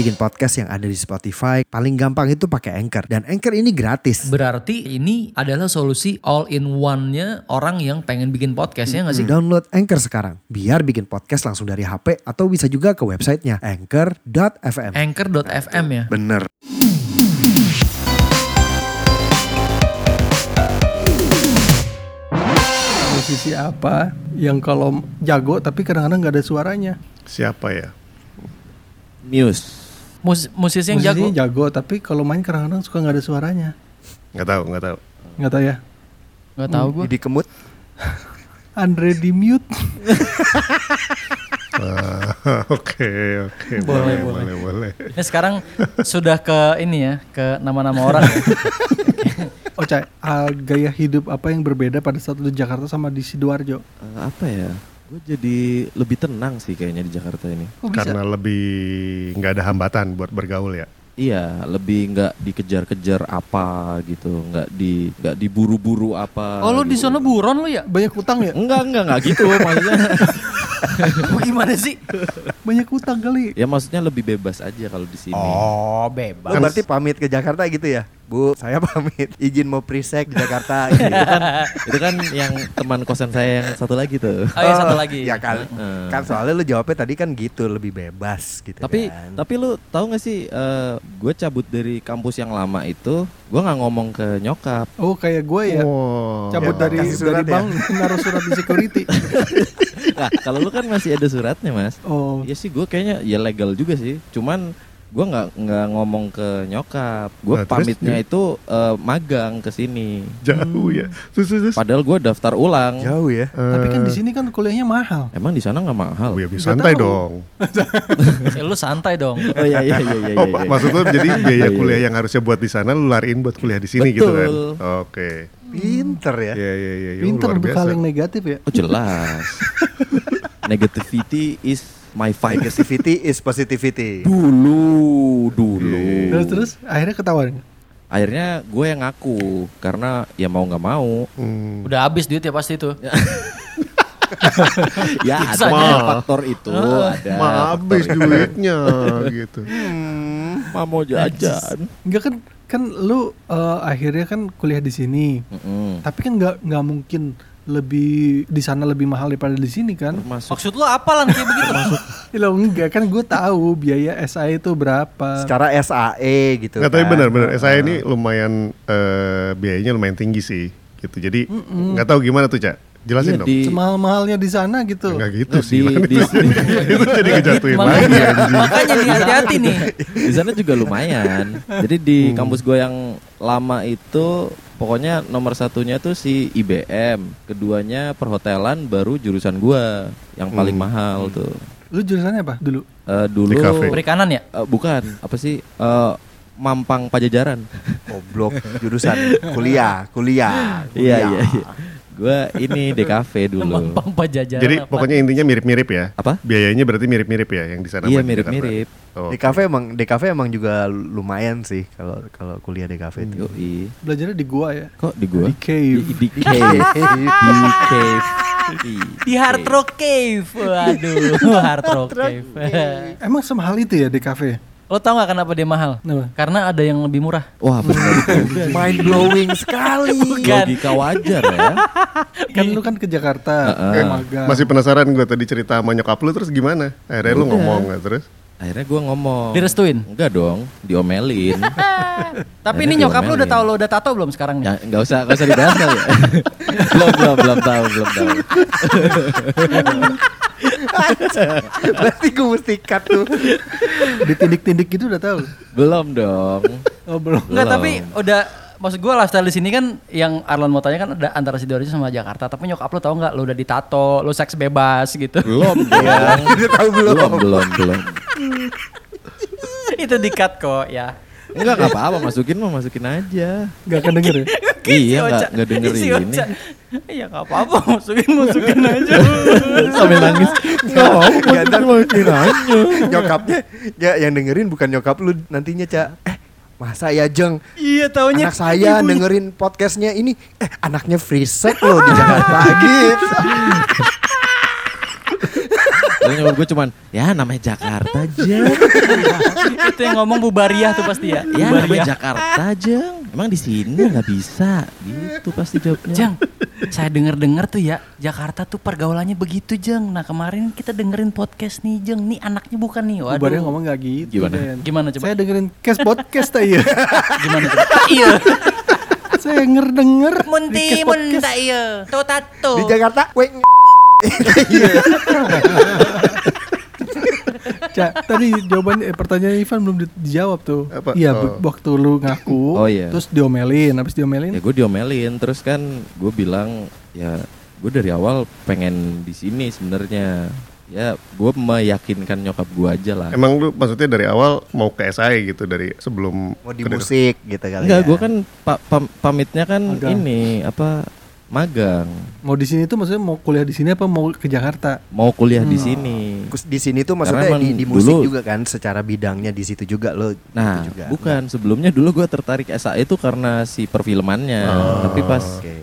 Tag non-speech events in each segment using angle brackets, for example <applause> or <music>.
bikin podcast yang ada di Spotify, paling gampang itu pakai Anchor. Dan Anchor ini gratis. Berarti ini adalah solusi all in one-nya orang yang pengen bikin podcast ya nggak sih? Download Anchor sekarang, biar bikin podcast langsung dari HP atau bisa juga ke websitenya anchor.fm. Anchor.fm ya. Bener. Musisi apa yang kalau jago tapi kadang-kadang nggak ada suaranya? Siapa ya? Muse. Mus musisi yang jago. Musisinya jago tapi kalau main kadang-kadang suka nggak ada suaranya. Nggak tahu, nggak tahu. Nggak tahu ya. Gak tahu gue. Didi Kemut. <laughs> Andre di mute. <laughs> Ah, Oke, oke, boleh, boleh, boleh. Ini sekarang sudah ke ini ya, ke nama-nama orang ya. <laughs> Oh Cai, ah, gaya hidup apa yang berbeda pada saat lu di Jakarta sama di sidoarjo? Eh, apa ya? Gue jadi lebih tenang sih kayaknya di Jakarta ini. Kok bisa? Karena lebih nggak ada hambatan buat bergaul ya. Iya, lebih nggak dikejar-kejar apa gitu, nggak di nggak diburu-buru apa. Oh lu di gitu. sana buron lu ya? Banyak utang ya? <laughs> Enggak, enggak, enggak gitu maksudnya. <laughs> Gimana sih? Banyak utang kali. ya maksudnya lebih bebas aja kalau di sini. Oh Lo bebas. berarti pamit ke Jakarta gitu ya? Bu, saya pamit. Izin mau presek di Jakarta. <laughs> gitu. Itu kan yang teman kosan saya yang satu lagi tuh. Oh ya satu lagi. Ya kan. Heeh. Kan soalnya lu jawabnya tadi kan gitu, lebih bebas gitu Tapi kan. tapi lu tahu nggak sih, gue cabut dari kampus yang lama itu, gue nggak ngomong ke nyokap. Oh kayak gue ya. Wow. Cabut Ya, dari dari ya? bank naruh surat di security. <laughs> Nah, kalau lu kan masih ada suratnya mas. Oh. Ya sih gue kayaknya ya legal juga sih. Cuman gue nggak nggak ngomong ke nyokap. Gue Nah, terus pamitnya gimana? itu eh, magang ke sini. Jauh ya. Terus, terus, terus. Padahal gue daftar ulang. Jauh ya. Tapi kan di Eh, sini kan kuliahnya mahal. Emang di sana nggak mahal? Oh ya santai tahu. dong. Ya, <laughs> lu santai dong. Oh iya iya iya iya. Oh, iya, iya. maksud lu jadi <laughs> biaya Iya, iya. kuliah yang harusnya buat di sana lu lariin buat kuliah di sini gitu kan? Betul. Oke. Pinter ya. Iya iya iya. iya, Pinter yang negatif ya. Oh jelas. <laughs> Negativity is my fight. Negativity is positivity. Dulu, dulu. Terus terus akhirnya ketahuan. Akhirnya gue yang ngaku karena ya mau nggak mau. Hmm. Udah habis duit ya pasti tuh. <laughs> ya ada Biasanya. faktor itu, ada. Ma habis itu. duitnya <laughs> gitu. Ma mau jajan. Enggak kan kan lu eh, akhirnya kan kuliah di sini. Mm-mm. Tapi kan nggak nggak mungkin lebih di sana lebih mahal daripada di sini kan? Termasuk Maksud lu apa lan kayak begitu? <laughs> Ya lo enggak kan gue tahu biaya SAE itu berapa. Secara SAE gitu Nggak tapi kan. benar-benar saya ini lumayan eh, biayanya lumayan tinggi sih gitu. Jadi nggak tahu gimana tuh cak. Jelasin Iya, dong. di- Semahal-mahalnya di sana gitu. Nggak gitu sih. di- di- <laughs> itu jadi ngejatuhin Makanya- lagi anjing. Makanya nih hati-hati nih. di sana juga lumayan. Jadi di kampus gue yang lama itu pokoknya nomor satunya tuh si IBM, keduanya perhotelan, baru jurusan gue yang paling mahal tuh. Lu jurusannya apa dulu? Eh, dulu Di. Perikanan ya? eh, bukan apa sih Eh, Mampang Pajajaran. Goblok jurusan kuliah, kuliah. <laughs> Iya kuliah. iya iya. Gue ini DKV dulu. Pajajaran. Jadi apa? pokoknya intinya mirip-mirip ya. Apa? Biayanya berarti mirip-mirip ya yang di sana. Iya mirip-mirip. Oh. Di kafe emang di kafe emang juga lumayan sih kalau kalau kuliah di kafe itu. Yoi. Belajarnya di gua ya. Kok di gua? Di cave. Di, di cave. <laughs> di cave. di Hard Rock Cave. Waduh, <laughs> Hard Rock Cave. <laughs> Emang semahal itu ya di cafe? Lo tau gak kenapa dia mahal? Kenapa? Karena ada yang lebih murah. Wah benar. <laughs> Mind blowing sekali. Bukan. Logika wajar ya. <laughs> Kan lu kan ke Jakarta, Heeh. ke magang. Masih penasaran gue tadi cerita sama nyokap lu terus gimana? Akhirnya lu Udah. ngomong nggak terus? Akhirnya gue ngomong. Direstuin? Enggak dong, diomelin. <laughs> Tapi Akhirnya ini nyokap lu udah tahu lo udah tato belum sekarang nih? ya nggak usah nggak usah dibahas kali ya. belum belum belum tahu belum tahu. Berarti gue mesti cut tuh. Ditindik-tindik gitu udah tahu. Belum dong. Oh belum. Enggak, Belum. tapi udah maksud gue lifestyle di sini kan yang Arlan mau tanya kan ada antara Sidoarjo sama Jakarta. Tapi nyokap lu tahu nggak lo udah ditato, lo seks bebas gitu. Belum <laughs> dong. Dia tahu belum? belum belum belum. Itu di cut kok ya. Enggak enggak apa-apa masukin mah masukin aja. Gak akan denger ya? Iya enggak enggak denger Si ini. Iya <laughs> nggak apa-apa masukin masukin <laughs> aja. Sambil nangis. Enggak mau masukin aja. Nyokapnya ya yang dengerin bukan nyokap lu nantinya, Cak. Eh, masa ya Jeng? iya taunya. Anak saya ibunya. dengerin podcastnya ini eh anaknya free sex loh di Jakarta <laughs> gitu. Terus nyokap gue cuman, ya namanya Jakarta aja. Itu yang ngomong Bubariah tuh pasti ya. ya namanya Bubariah. Jakarta aja. Emang di sini nggak bisa. Gitu pasti jawabnya. Jang, saya denger-dengar tuh ya, Jakarta tuh pergaulannya begitu, Jeng. Nah, kemarin kita dengerin podcast nih, Jeng. Nih anaknya bukan nih. Waduh. Bubarnya ngomong gak gitu. Gimana? Den. Gimana coba? Saya dengerin cast podcast iya. <laughs> Gimana coba? <laughs> Iya. Saya denger denger. Munti munta iya. Tuh tato. Di Jakarta, weng. <laughs> Cak, tadi jawaban eh, pertanyaan Ivan belum di- dijawab tuh. Apa? Iya, Oh. waktu lu ngaku, <laughs> Oh, iya. terus diomelin, habis diomelin. Ya gue diomelin terus kan gue bilang ya gue dari awal pengen di sini sebenarnya. Ya gue meyakinkan nyokap gue aja lah. Emang lu maksudnya dari awal mau ke SI gitu dari sebelum Mau di ke- musik gitu kali Enggak, ya. gue kan pa- pam- pamitnya kan Magang. ini apa magang. Mau di sini tuh maksudnya mau kuliah di sini apa mau ke Jakarta? Mau kuliah di Hmm. sini. Terus di sini tuh maksudnya di, emang di musik dulu- juga kan secara bidangnya di situ juga lo Nah, gitu juga. bukan sebelumnya dulu gue tertarik SAE itu karena si perfilmannya. Tapi pas Oke.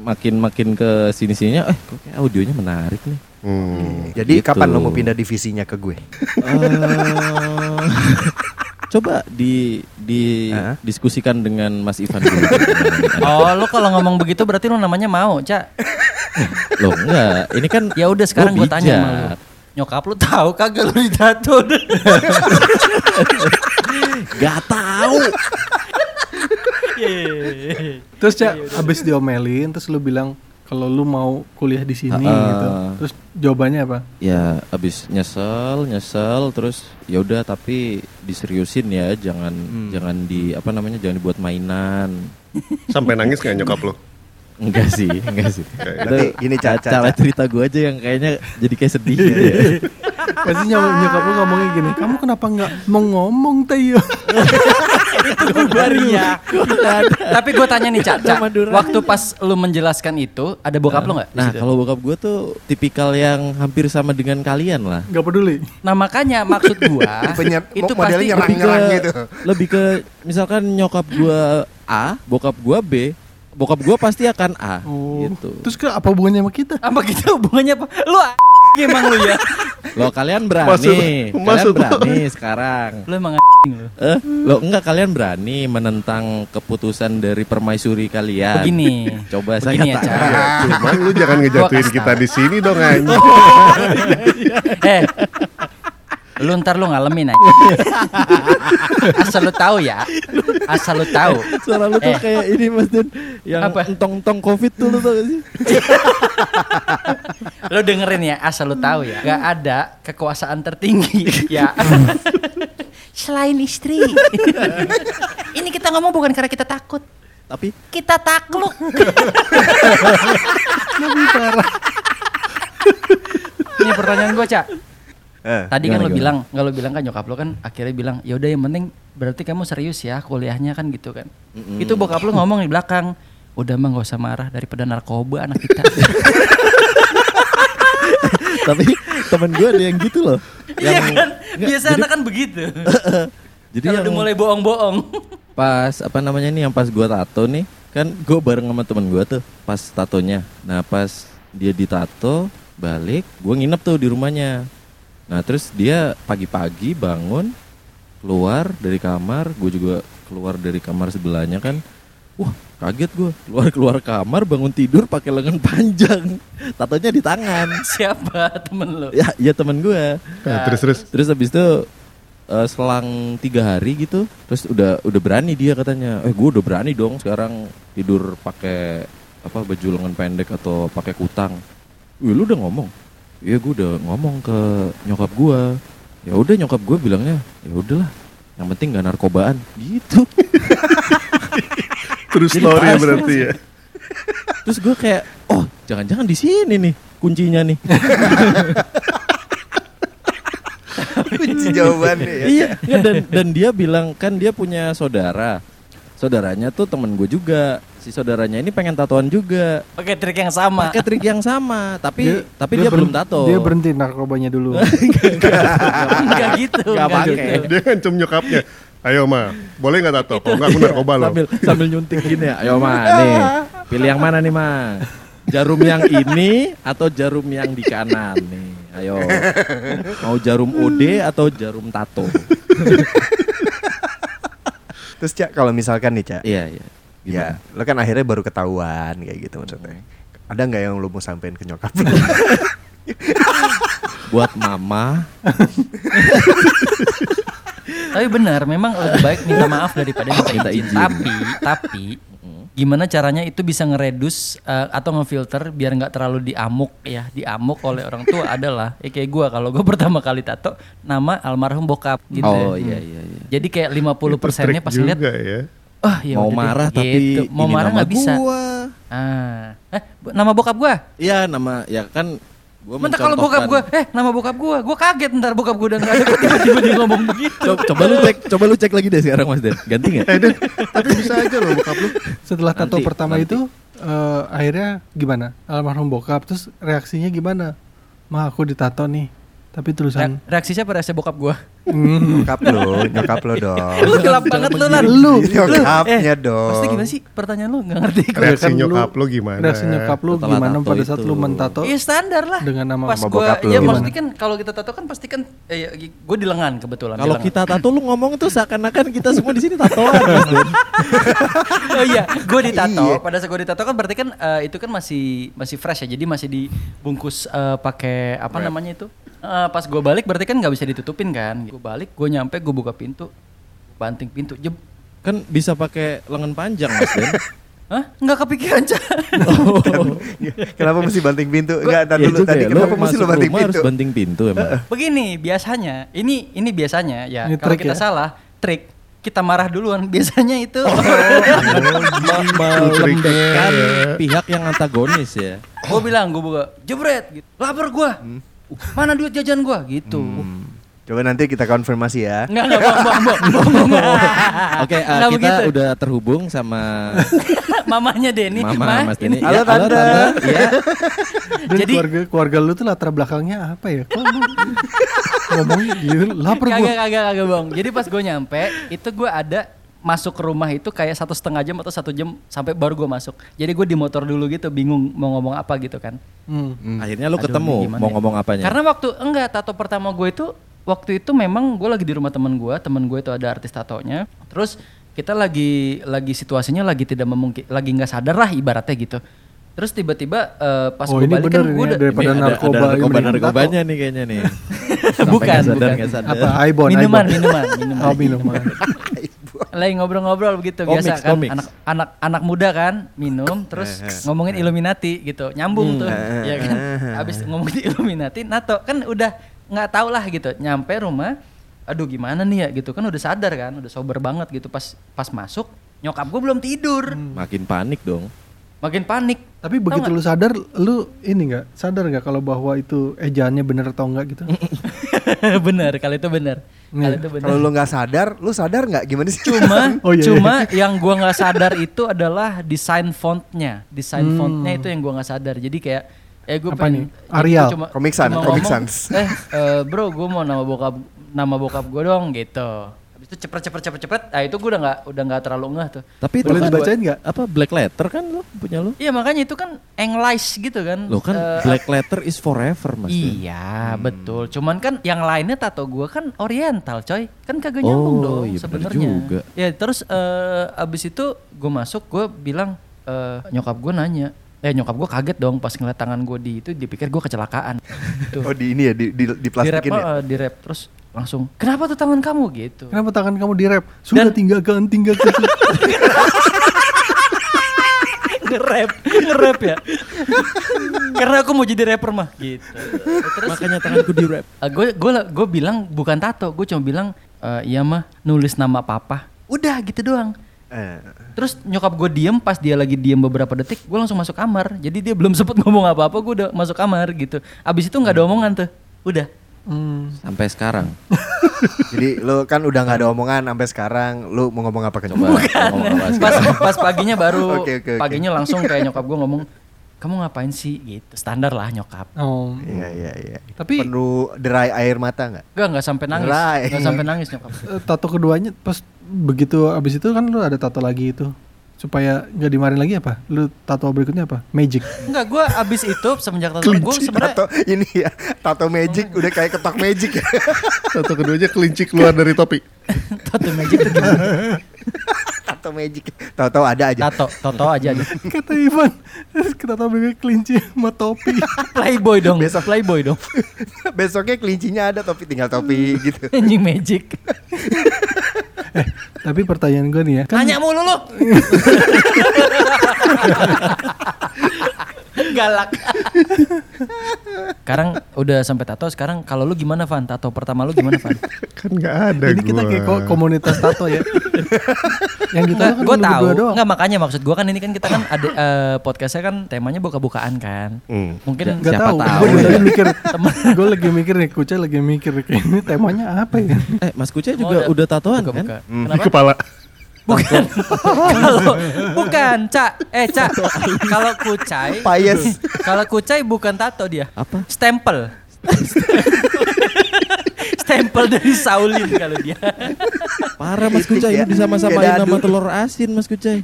makin-makin ke sini-sininya, eh kok kayak audionya menarik nih. Hmm. Jadi Gitu. kapan lo mau pindah divisinya ke gue? Eh, coba di di Hah? diskusikan dengan Mas Ivan dulu. <laughs> Oh, lu kalau ngomong begitu berarti lu namanya mau, Cak. Loh enggak, ini kan Ya udah sekarang gua gue tanya sama lu. Nyokap lu tahu kagak lu ditato? <laughs> Gak tahu. Terus Cak, habis diomelin terus lu bilang kalau lu mau kuliah di sini ah. gitu. Terus jawabannya apa? Ya abis nyesel, nyesel terus ya udah tapi diseriusin ya, jangan jangan di apa namanya jangan dibuat mainan. Sampai nangis nggak nyokap lu? Enggak sih, enggak sih. Berarti gini, Ca, Ca, cara Ca. cerita gue aja yang kayaknya jadi kayak sedih gitu ya. <laughs> Pasti nyokap, nyokap lu ngomongnya gini, kamu kenapa nggak mau ngomong Tayo? Bubariah. <laughs> Tapi gue tanya nih, Madura. waktu pas lu menjelaskan itu, ada bokap lu nggak? di Nah, kalau bokap gue tuh tipikal yang hampir sama dengan kalian lah. Gak peduli. Nah makanya maksud gua <laughs> Tipenya itu modelnya pasti nyerang. lebih ke gitu. lebih ke misalkan nyokap gua A, bokap gua B, bokap gua pasti akan A Oh. gitu. Terus ke apa hubungannya sama kita? apa kita hubungannya apa? Lu a- <laughs> emang lu ya? Lo kalian berani, Maksud- kalian maksud lo- berani sekarang. Lu emang lu. Eh, lo enggak kalian berani menentang keputusan dari permaisuri kalian. Begini. Coba saya Begini ya, tanya. Cak. Cuman lu jangan ngejatuhin kita di sini dong <laughs> anjing. Eh, lu ntar lu ngalamin aja. <laughs> Asal lu tahu ya. Asal lu tahu. Suara lu tuh Eh. kayak ini Mas Dun yang Apa? entong-entong Covid tuh lu tau gak sih? <laughs> Lu dengerin ya, asal lu tahu ya. Gak ada kekuasaan tertinggi <laughs> ya. Selain istri. Ini kita ngomong bukan karena kita takut. Tapi Kita takluk. Ini pertanyaan gua, Cak. Eh, Tadi kan lo gimana? bilang, nggak lo bilang kan nyokap lo kan akhirnya bilang, ya udah yang penting berarti kamu serius ya kuliahnya kan gitu kan. Itu bokap lo ngomong di belakang, udah mah nggak usah marah daripada narkoba anak kita. <laughs> tapi temen gue ada yang gitu loh. <laughs> Iya Yang kan? Nggak, Biasa jadi- anak kan begitu. <laughs> Jadi Kalau yang udah mulai bohong-bohong. pas apa namanya nih yang pas gua tato nih kan gue bareng sama temen gua tuh pas tatonya nah pas dia ditato balik gue nginep tuh di rumahnya nah terus dia pagi-pagi bangun keluar dari kamar gue juga keluar dari kamar sebelahnya kan wah kaget gue keluar keluar kamar bangun tidur pakai lengan panjang <laughs> tatonya di tangan <laughs> Siapa temen lo? ya ya temen gue Nah, terus terus Terus habis itu eh, selang tiga hari gitu, terus udah udah berani dia katanya. Eh gue udah berani dong sekarang tidur pakai apa baju lengan pendek atau pakai kutang. Wih lu udah ngomong? Iya gue udah ngomong ke nyokap gue. Ya udah nyokap gue bilangnya ya udahlah. Yang penting nggak narkobaan gitu. <laughs> terus Jadi story pas. berarti ya. Terus gue kayak oh jangan-jangan di sini nih kuncinya nih. kunci jawabannya ya. iya nggak, dan dan dia bilang kan dia punya saudara saudaranya tuh temen gue juga si saudaranya ini pengen tatoan juga Pakai trik yang sama. pakai trik yang sama tapi tapi dia, belum ber- tato Dia berhenti narkobanya dulu. <laughs> Enggak gitu. Nggak enggak pakai. gitu. Dia ngancem nyokapnya. Ayo ma, boleh nggak tato? Kalau nggak aku narkoba loh. sambil sambil nyuntik gini ya ayo ma nih pilih yang mana nih ma Jarum yang ini atau jarum yang di kanan nih? Ayo. Mau jarum OD atau jarum tato? Terus Cak kalau misalkan nih Cak, Iya, iya. ya lo kan akhirnya baru ketahuan kayak gitu maksudnya. Ada nggak yang lo mau sampein ke nyokap lo? <laughs> Buat mama, Tapi benar, memang lebih baik minta maaf daripada minta, izin. Tapi, tapi gimana caranya itu bisa ngeredus eh, atau ngefilter biar nggak terlalu diamuk ya, diamuk oleh orang tua <laughs> adalah ya kayak gua kalau gua <laughs> pertama kali tato nama almarhum bokap gitu. Oh ya. iya iya iya. Jadi kayak 50 Itu persennya pas lihat, ya. oh ya mau udah deh," marah tapi gitu. mau ini marah nggak bisa. Gua. Ah, eh nama bokap gua. Iya nama ya kan gua Bentar kalau bokap gua, mencontohkan. eh nama bokap gua, gua kaget ntar bokap gua udah nggak ada tiba-tiba dia ngomong <laughs> begitu. Coba, coba lu cek, coba lu cek lagi deh sekarang Mas Den. Ganti nggak? Eh Den, tapi bisa aja loh bokap lu. Setelah tato Nanti, pertama nanti. itu eh, akhirnya gimana? Almarhum bokap terus reaksinya gimana? Ma aku ditato nih. Tapi tulisan Re- reaksi siapa reaksi bokap gua? Hmm, nyokap lo, nyokap lo dong. Lu gelap banget lu lan. Lu, Nyokapnya eh, dong. Pasti gimana sih pertanyaan lu nggak ngerti gue. Reaksi kan lu- nyokap lu gimana? reaksi nyokap lu gimana pada saat lu mentato? Iya standar lah. Dengan nama Pas gua, bokap lu. ya pasti kan kalau kita tato kan pasti kan, eh, gue di lengan kebetulan. Kalau kita tato lu ngomong itu seakan-akan kita semua di sini tatoan <laughs> oh iya, gue ditato. Iya. Pada saat gue ditato kan berarti kan eh, itu kan masih masih fresh ya. Jadi masih dibungkus eh, pakai apa namanya itu? Eh, pas gue balik berarti kan nggak bisa ditutupin kan. Gue balik, gue nyampe, gue buka pintu, banting pintu, jeb. Kan bisa pakai lengan panjang Mas Den. <laughs> Hah? Nggak kepikiran Cak. Kenapa mesti banting pintu? Enggak, tadi Iya dulu tadi ya, lu kenapa mesti lo banting rumah harus pintu? banting pintu emang. Begini biasanya, ini ini biasanya ya. Ini Kalau kita ya? salah, trik kita marah duluan. Biasanya itu <laughs> Melembekkan pihak yang antagonis ya. gue bilang gue buka jebret gitu. Lapar gue. Mana duit jajan gue gitu. Hmm. Coba nanti kita konfirmasi ya. Enggak enggak bang, bang. Oke, uh, Nggak kita begitu. udah terhubung sama <laughs> Mamanya Denny. Mama Ma, Mas Denny. ini- Halo, Tante. <laughs> Iya. Dan Jadi- keluarga keluarga lu tuh latar belakangnya apa ya? Kok <laughs> ngomongnya gitu lapar Kagak gua. kagak kagak bang. Jadi pas gue nyampe itu gue ada masuk ke rumah itu kayak satu setengah jam atau satu jam sampai baru gue masuk. Jadi gue di motor dulu gitu bingung mau ngomong apa gitu kan. Hmm. Akhirnya lu Aduh, ketemu mau ya? ngomong apanya? Karena waktu enggak tato pertama gue itu waktu itu memang gue lagi di rumah teman gue, teman gue itu ada artis tatonya. Terus kita lagi lagi situasinya lagi tidak memungkin, lagi nggak sadar lah ibaratnya gitu. Terus tiba-tiba eh, pas Oh, gue balik kan gue udah daripada Ini ada- narkoba ada yang narkoba narkobanya nih kayaknya nih. <laughs> Bukan, sadar, bukan. sadar. Apa Aibon? minuman, Aibon. minuman, minuman. <laughs> Oh, minuman. <laughs> Lagi ngobrol-ngobrol begitu biasa kan anak anak anak muda kan minum terus ngomongin Illuminati gitu nyambung tuh ya kan habis ngomongin Illuminati nato kan udah nggak tahu lah gitu. Nyampe rumah aduh gimana nih ya? Gitu. Kan udah sadar kan udah sober banget gitu. Pas pas masuk nyokap gue belum tidur. Makin panik dong. makin panik. Tapi Tau begitu nggak? lu sadar, lu ini nggak? Sadar nggak kalau bahwa itu ejaannya bener atau enggak gitu? <laughs> bener kalau itu bener. Kalau Iya. itu bener. Kalau lu nggak sadar, lu sadar nggak? Gimana sih? cuma <laughs> Oh, iya, cuma yang gua nggak sadar itu adalah desain fontnya. Desain fontnya itu yang gua nggak sadar. Jadi kayak eh gue Apa pengen nih? Arial? cuma, Comic Sans, cuma Comic ngomong, Sans. eh eh, bro gue mau nama bokap nama bokap gue dong gitu habis itu cepet cepet cepet cepet nah itu gue udah nggak udah nggak terlalu ngeh tuh Tapi itu Boleh kan dibacain nggak? apa black letter kan lu punya lu? iya makanya itu kan english gitu kan Lo kan Eh, black letter is forever mas. Iya betul. Cuman kan yang lainnya tato gua kan oriental coy. Kan kagak Oh, nyambung dong iya sebenarnya. juga. Ya terus eh, abis itu gue masuk gue bilang eh, nyokap gue nanya. Eh nyokap gue kaget dong pas ngeliat tangan gue di itu dipikir gue kecelakaan. Tuh. <laughs> Oh di ini ya, di, di, di di rap, plastikin ya? eh, di rap terus langsung kenapa tuh tangan kamu gitu. Kenapa tangan kamu di rap? Sudah Dan- tinggalkan, tinggalkan. <laughs> nge-rap, nge-rap ya. Karena aku mau jadi rapper mah gitu. Terus Makanya tanganku di rap. gue gue gue bilang bukan tato, gue cuma bilang "Eh, iya mah nulis nama papa. Udah gitu doang. Eh, Terus nyokap gue diem pas dia lagi diem beberapa detik, gue langsung masuk kamar. Jadi dia belum <laughs> sempet ngomong apa-apa, gue udah masuk kamar gitu. Abis itu nggak ada omongan tuh, udah. Hmm. Sampai sekarang. <laughs> jadi lu kan udah nggak ada omongan sampai sekarang, lu mau ngomong apa ke Coba nyokap? ngomong apa Pas <laughs> pas paginya baru, oke, oke. paginya langsung kayak nyokap gue ngomong, kamu ngapain sih gitu, standar lah nyokap. Oh. Iya iya iya. Tapi- perlu derai air mata nggak? Gak nggak sampai nangis, nggak sampai nangis nyokap. Eh, tato keduanya pas begitu abis itu kan lu ada tato lagi itu supaya nggak dimarahin lagi apa? Lu tato berikutnya apa? Magic. Enggak, gue abis itu semenjak tato gue Kelinci sebenarnya tato ini ya, tato magic udah kayak ketok magic ya. <laughs> Satu keduanya kelinci keluar dari topi. <laughs> <laughs> tato magic tato magic. Tahu-tahu ada aja. Tato, toto aja deh. Kata Ivan, kita tato berikutnya kelinci sama topi. Playboy dong, Besok. Playboy dong. Besoknya kelincinya ada topi tinggal topi gitu. Anjing magic. Tapi pertanyaan gue nih ya, kan Nanya mulu lu. <laughs> Galak. <laughs> sekarang udah sampai tato, sekarang kalau lu gimana Van? Tato pertama lu gimana Van? <laughs> Kan nggak ada ini kita gua. kayak ko- komunitas tato ya. <laughs> Yang di tato kan gue tahu. Enggak makanya maksud gue kan ini kan kita kan ada eh, podcastnya kan temanya buka-bukaan kan. Hmm. Mungkin Gak Siapa tahu. tahu Gue lagi mikir, gue lagi mikir nih, Kucai lagi mikir kayak ini temanya apa ya? Eh, Mas Kuce Oh, juga udah. udah tatoan buka-buka. kan? Hmm, Di Kenapa? kepala. Bukan. <laughs> Kalau bukan, Cak. Eh, Cak. Kalau kucai, Payes. kalau kucai bukan tato dia. Apa? Stempel. Stempel dari Saulin kalau dia. Parah Mas Kucai ini disama-samain kayak nama dadu. telur asin Mas Kucai.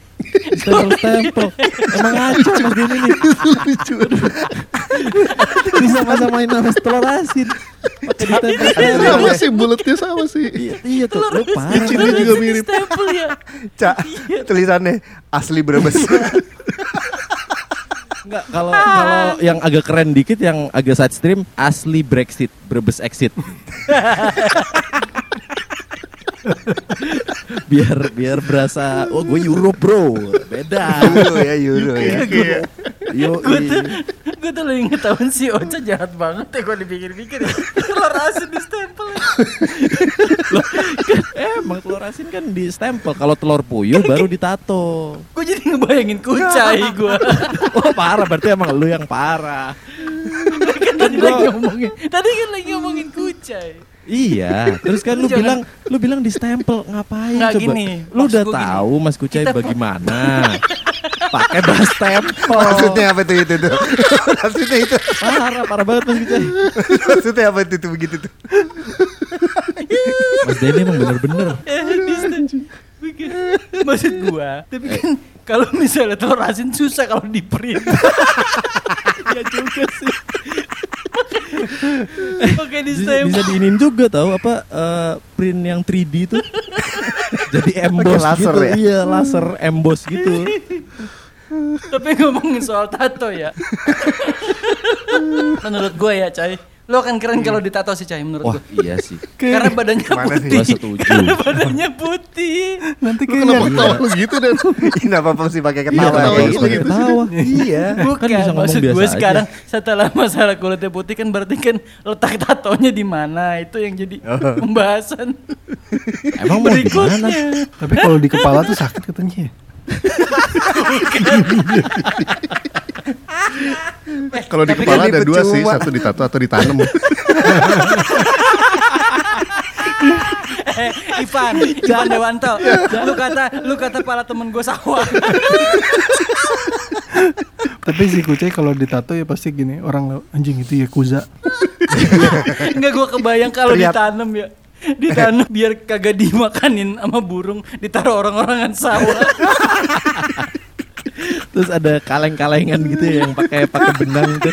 Stempel-stempel. Emang <laughs> ngaco Mas Denny nih. Disama-samain nama telur asin. Ditempel-tempel. Sama sih bulatnya sama sih. Iya, iya tuh. Lu parah. Cincinnya juga mirip. Stempel ya. <laughs> Cak, tulisannya asli Brebes. Enggak, kalau kalau yang agak keren dikit yang agak side stream asli Brexit, Brebes exit. <laughs> <laughs> biar biar berasa oh gue Europe bro beda Euro ya, Euro ya. Iya. yo Gue tuh lagi ngetahuin si Ocha jahat banget ya gue dipikir-pikir ya. Telur asin di stempel. emang telur asin kan di stempel kalau telur puyuh baru ditato Gue jadi ngebayangin kucai gue. oh parah berarti emang lu yang parah kan tadi lagi ngomongin. Tadi kan lagi ngomongin kucai. Iya, terus kan lu Jangan- bilang lu bilang di stempel ngapain Nggak, coba? gini, lu udah gini. tahu Mas Kucai Kita- bagaimana? Pakai bahas stempel. Maksudnya apa tuh itu tuh? <laughs> Maksudnya itu. Parah, parah banget Mas Kucai. Maksudnya apa itu tuh begitu tuh? Mas Denny emang bener-bener. Eh. Maksud gua, tapi kan kalau misalnya telur asin susah kalau di print. <laughs> ya juga sih. Oke di Bisa, diinin juga tahu apa eh, print yang 3D itu. <laughs> Jadi emboss laser gitu. ya? Iya, laser emboss gitu. Tapi ngomongin soal tato ya. <laughs> menurut gue ya, Cai. Lo kan keren kalau ditato sih, Cai, menurut Wah, gue. iya sih. <laughs> Karena badannya sih? putih. Setuju. Karena badannya putih. Nanti Lu kenapa kayaknya ketawa lu gitu dan <laughs> Ini apa apa sih pakai Iya, ketawa kenapa kayak harus gitu? pakai ketawa? Iya. Bukan, Kan bisa ngomong maksud biasa gue aja. sekarang setelah masalah kulitnya putih kan berarti kan letak tatonya di mana itu yang jadi pembahasan Emang mau gimana? berikutnya. Tapi kalau di kepala tuh sakit katanya. Kalau di kepala kan ada dua sih, satu ditato atau ditanam. Eh, Ivan, Ivan Dewanto, lu kata lu kata pala temen gue sawah. Tapi si Kucai kalau ditato ya pasti gini, orang anjing itu ya kuza. Enggak gue kebayang kalau ditanam ya. Ditanam biar kagak dimakanin sama burung, ditaruh orang-orangan sawah. <laughs> Terus ada kaleng-kalengan gitu ya yang pakai pakai benang gitu.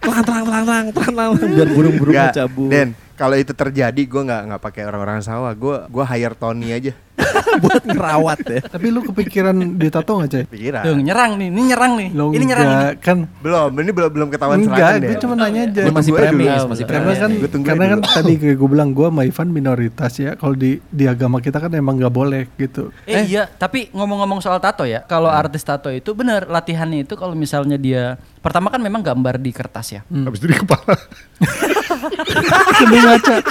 Telang telang telang telang telang telang biar burung-burung cabut. Den, kalau itu terjadi gue nggak nggak pakai orang-orang sawah. Gue gue hire Tony aja. <laughs> buat ngerawat ya. Tapi lu kepikiran ditato nggak Cai? Pikiran. Tuh, nyerang nih, ini nyerang nih. Lo ini nyerang enggak, nih. kan Belum, ini belum belum ketahuan enggak, serangan gue deh. cuma nanya aja. Dia masih premis, dulu. masih Karena premis. kan, Gua tunggu karena kan dulu. tadi kayak gue bilang gue sama Ivan minoritas ya. Kalau di di agama kita kan emang nggak boleh gitu. Eh, iya, tapi ngomong-ngomong soal tato ya, kalau artis tato itu bener latihannya itu kalau misalnya dia pertama kan memang gambar di kertas ya. Habis itu di kepala. <laughs> Sedih ngaca. <laughs>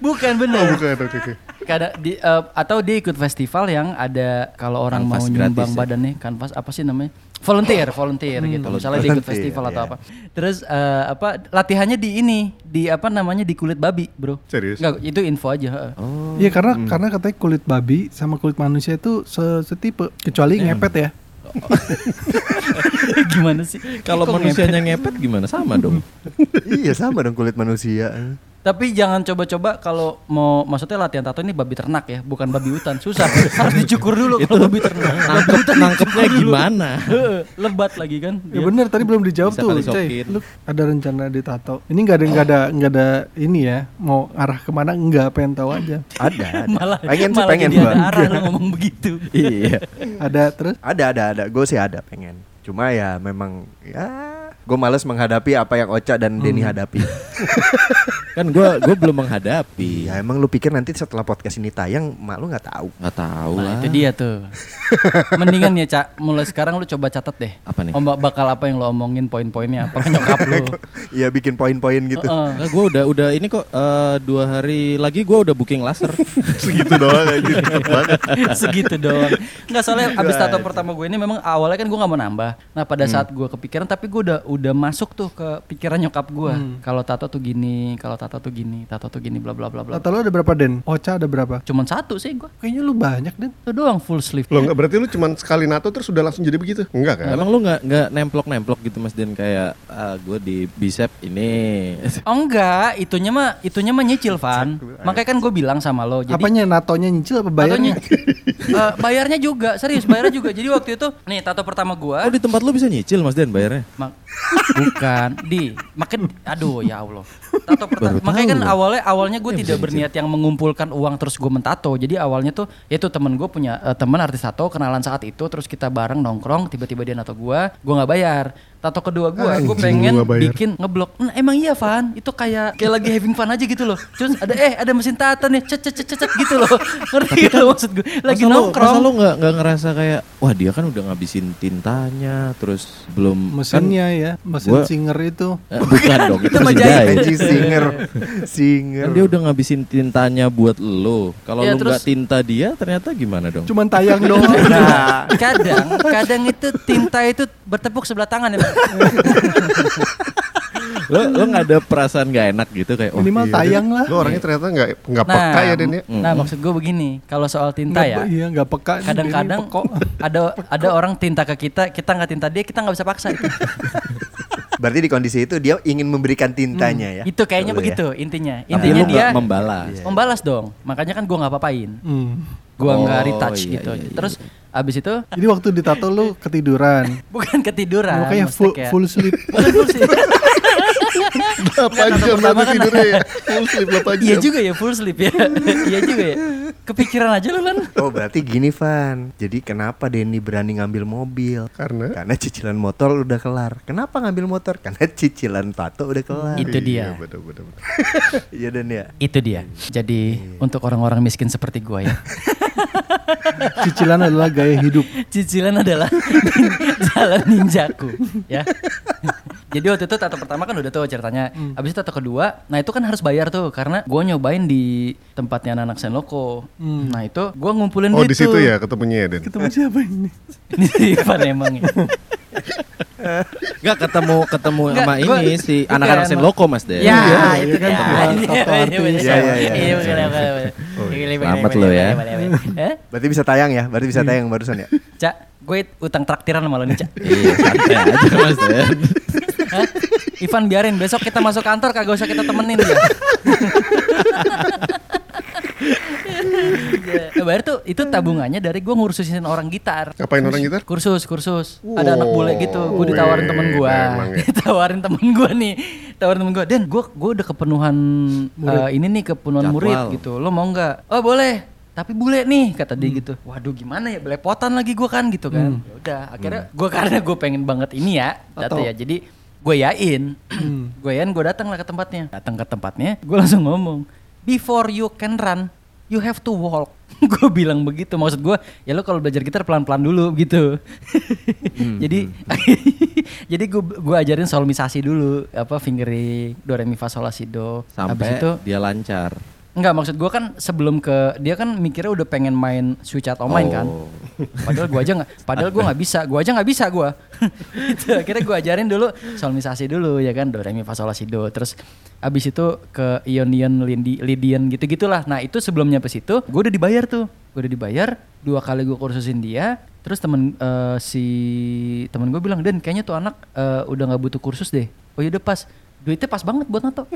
Bukan Oh bener. bukan, oke oke. Kada, di, eh, atau dia ikut festival yang ada kalau orang Kanvas mau nyumbang ya? badannya kanvas apa sih namanya volunteer volunteer gitu misalnya dia ikut festival atau ya. apa terus eh, apa latihannya di ini di apa namanya di kulit babi bro Serius? Enggak, itu info aja heeh. Oh. Iya karena karena katanya kulit babi sama kulit manusia itu se- setipe kecuali ngepet ya. <laughs> gimana sih Kalau manusianya ngepet gimana sama dong? <laughs> iya sama dong kulit manusia. Tapi jangan coba-coba kalau mau maksudnya latihan tato ini babi ternak ya, bukan babi hutan. Susah. <laughs> Harus dicukur dulu kalau babi ternak. <laughs> Nangkep, hutan nangkepnya gimana? <laughs> Heeh, Lebat lagi kan. Ya dia. bener tadi belum dijawab Bisa tuh, sokin. Lu ada rencana ditato. Ini nggak ada nggak ada nggak ada ini ya, mau arah ke mana enggak pengen tahu aja. Ada, ada. Malah pengen sih malah pengen gua. ada arah lu ngomong begitu. iya. Ada terus Ada, ada, ada. Gue sih ada pengen. Cuma ya memang ya gue males menghadapi apa yang Ocha dan Denny hadapi. Kan gua gua belum menghadapi. ya emang lu pikir nanti setelah podcast ini tayang, mak lu nggak tahu. Nggak tahu Nah, lah. itu dia tuh. <laughs> Mendingan ya, Cak, mulai sekarang lu coba catat deh. Apa nih? Om bakal apa yang lu omongin poin-poinnya apa ke nyokap lu. <laughs> Iya bikin poin-poin gitu. Heeh. Nah, gue udah udah ini kok eh, dua hari lagi gue udah booking laser. <laughs> Segitu doang aja. segitu doang nggak soalnya abis tato pertama gue ini memang awalnya kan gue nggak mau nambah nah pada saat gue kepikiran tapi gue udah udah masuk tuh ke pikiran nyokap gue kalau tato tuh gini kalau tato tuh gini tato tuh gini bla bla bla bla tato lu ada berapa Den? Ocha ada berapa? cuman satu sih gue Kayaknya lu banyak Den. itu doang full sleeve Lo nggak berarti lu cuman sekali nato terus udah langsung jadi begitu? Enggak kan? Emang lu nggak nggak nemplok nemplok gitu mas Den kayak ah, gue di bicep ini. <laughs> Oh enggak, itunya mah itunya mah nyicil Van. Makanya kan gue bilang sama lo. Jadi Apanya natonya nyicil apa bayarnya? Tatonya- <laughs> Eh, bayarnya juga, serius bayarnya juga. Jadi waktu itu nih tato pertama gua Oh di tempat lu bisa nyicil mas Den bayarnya? mak- <laughs> bukan di makin aduh ya Allah. Tato pertama Baru makanya kan tahu loh. awalnya awalnya gue tidak berniat yang mengumpulkan uang terus gue mentato. Jadi awalnya tuh itu temen gue punya eh, teman artis tato kenalan saat itu terus kita bareng nongkrong tiba-tiba dia nato gua, gua nggak bayar. Tato kedua gua, gue Anjing, pengen bayar. bikin ngeblok. Nah, emang iya Van, itu kayak kayak lagi having fun aja gitu loh. Terus ada eh ada mesin tato nih, cet cet cet cet, gitu loh. <laughs> Ngerti gak maksud gue? Lagi Masa nongkrong. Masa lu nggak nggak ngerasa kayak wah dia kan udah ngabisin tintanya terus belum Mesinnya ya, mesin gua- singer itu. kan, eh, <laughs> bukan dong itu Itu mah jahit. singer, <laughs> singer. Kan dia udah ngabisin tintanya buat lo. Kalau Ya, lu nggak tinta dia ternyata gimana dong? Cuman tayang doang. Nah, kadang kadang itu tinta itu bertepuk sebelah tangan ya. Lo lo nggak ada perasaan nggak enak gitu kayak oh Minimal Iya, tayang lah. Lu orangnya ternyata nggak nggak nah, peka ya Den ya? nah maksud gue begini kalau soal tinta Nggak- ya Iya, nggak peka. kadang-kadang Denny, pekok. <laughs> ada ada orang tinta ke kita kita nggak tinta dia kita nggak bisa paksa itu berarti di kondisi itu dia ingin memberikan tintanya ya. itu kayaknya Lu ya. begitu intinya tapi intinya lu dia membalas. membalas dong makanya kan gue nggak apa-apain Hmm. gue nggak Oh, retouch iya, gitu iya, iya. terus abis itu Jadi waktu ditato lu ketiduran. <laughs> bukan ketiduran Makanya full, kayak- full sleep. Bukan full sleep. <laughs> 8 jam nanti kan- tidurnya ya. Full sleep 8 Iya jam. juga ya full sleep ya. <laughs> Iya juga ya. Kepikiran aja lu kan. Oh berarti gini Van Jadi kenapa Denny berani ngambil mobil Karena Karena cicilan motor udah kelar Kenapa ngambil motor? Karena cicilan tato udah kelar Itu dia. Iya, bener, bener. <laughs> Iya dan ya Itu dia. Jadi untuk orang-orang miskin seperti gua ya. <laughs> Cicilan adalah gaya hidup. Cicilan adalah jalan ninjaku ya. Jadi waktu itu tato pertama kan udah tuh ceritanya. Habis itu tato kedua, nah itu kan harus bayar tuh karena gua nyobain di tempatnya anak Senloko. Nah itu gua ngumpulin Oh duit di situ ya ketemunya ya Den? Ketemu siapa ini? <laughs> Ini si Ivan emang ya. Nggak ketemu ketemu Nggak, sama gua- ini si anak-anak sen Mak. loko mas deh. Ya, Iya, itu iya kan Iya, iya. Iya, iya, iya. Iya. Oh, iya. Selamat lo ya. Berarti bisa tayang ya Berarti bisa tayang barusan ya Cak, gue utang traktiran sama lo nih, Cak. Iya santai aja mas Den. <laughs> Hah? Ivan biarin besok kita masuk kantor kagak usah kita temenin ya. Ya, bayar tuh itu tabungannya dari gue ngurusin orang gitar. Ngapain orang gitar? Kursus, kursus. Ada anak bule gitu. Gue ditawarin temen gue. ya. <laughs> ditawarin temen gue nih. Tawarin temen gue. Dan gue gue udah kepenuhan eh, ini nih kepenuhan Jadwal. murid gitu. Lo mau nggak? Oh boleh. Tapi bule nih kata dia gitu. Waduh gimana ya belepotan lagi gue kan gitu kan. Ya udah akhirnya gue <laughs> karena gue pengen banget ini ya. Data ya. Jadi gue yain. gue yain gue datang lah ke tempatnya. Datang ke tempatnya. Gue langsung ngomong. Before you can run, you have to walk. <laughs> gue bilang begitu. Maksud gue ya lo kalau belajar gitar pelan-pelan dulu gitu. <laughs> jadi <laughs> jadi gue gue ajarin solmisasi dulu apa fingering do re mi fa sol la si do. Habis Sampai itu dia lancar. Enggak maksud gua kan sebelum ke dia kan mikirnya udah pengen main switch out main kan. Oh. Padahal gua aja nggak, padahal gua nggak bisa, gua aja nggak bisa gua. <laughs> gitu. Akhirnya gua ajarin dulu solmisasi dulu ya kan do re mi fa sol la si do. Terus abis itu ke ion ion lindi lidian gitu gitulah. Nah itu sebelum nyampe situ gua udah dibayar tuh, gua udah dibayar dua kali gua kursusin dia. Terus temen eh, si temen gue bilang dan kayaknya tuh anak eh, udah nggak butuh kursus deh. Oh yaudah pas, duitnya pas banget buat nato.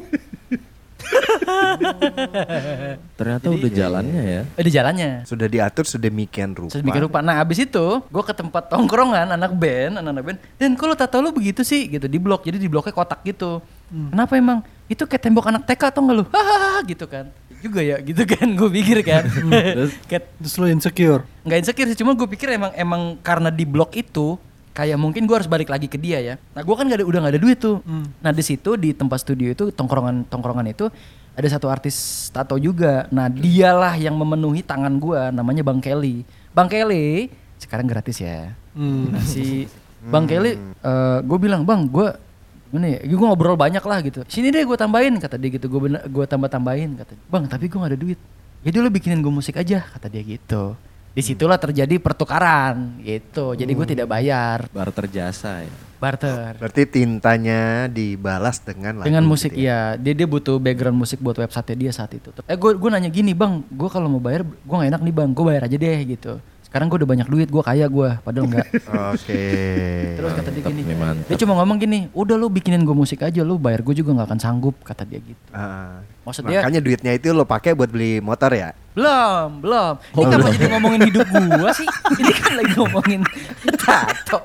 <laughs> Ternyata udah jalannya ya. Eh, di jalannya. Sudah diatur sedemikian rupa. Sedemikian rupa. Nah abis itu gue ke tempat tongkrongan anak band, anak-anak band. Dan kalau tato lu begitu sih gitu di blok. Jadi di bloknya kotak gitu. Kenapa emang? Itu kayak tembok anak TK atau enggak lu? <laughs> Hahaha gitu kan. Juga ya gitu kan gue pikir kan. <laughs> kayak Terus lo insecure. nggak insecure sih cuma gue pikir emang emang karena di blok itu kayak mungkin gue harus balik lagi ke dia ya. Nah gue kan gak ada, udah nggak ada duit tuh. Nah di situ di tempat studio itu tongkrongan tongkrongan itu ada satu artis tato juga. Nah dialah yang memenuhi tangan gue namanya bang Kelly. Bang Kelly sekarang gratis ya. Hmm. nah si bang Kelly gue bilang bang gue gimana ya gue ngobrol banyak lah gitu. Sini deh gue tambahin kata dia gitu. Gue gue tambah tambahin kata dia. bang tapi gue gak ada duit. Jadi lo bikinin gue musik aja kata dia gitu di situlah terjadi pertukaran gitu. Jadi gue tidak bayar. Barter jasa ya. barter. Berarti tintanya dibalas dengan lagu dengan musik gitu ya. iya. Dia dia butuh background musik buat website dia saat itu. Eh gue gue nanya gini bang gue kalau mau bayar gue gak enak nih bang. Gue bayar aja deh gitu sekarang gue udah banyak duit gue kaya gue padahal enggak <laughs> Oke. Terus kata dia gini, mantap. dia cuma ngomong gini, udah lu bikinin gue musik aja, lu bayar gue juga nggak akan sanggup, kata dia gitu. Ah, Maksud dia, makanya duitnya itu lo pakai buat beli motor ya? belum, belum. Ini kenapa jadi ngomongin hidup gua sih? <laughs> Ini kan lagi ngomongin tato.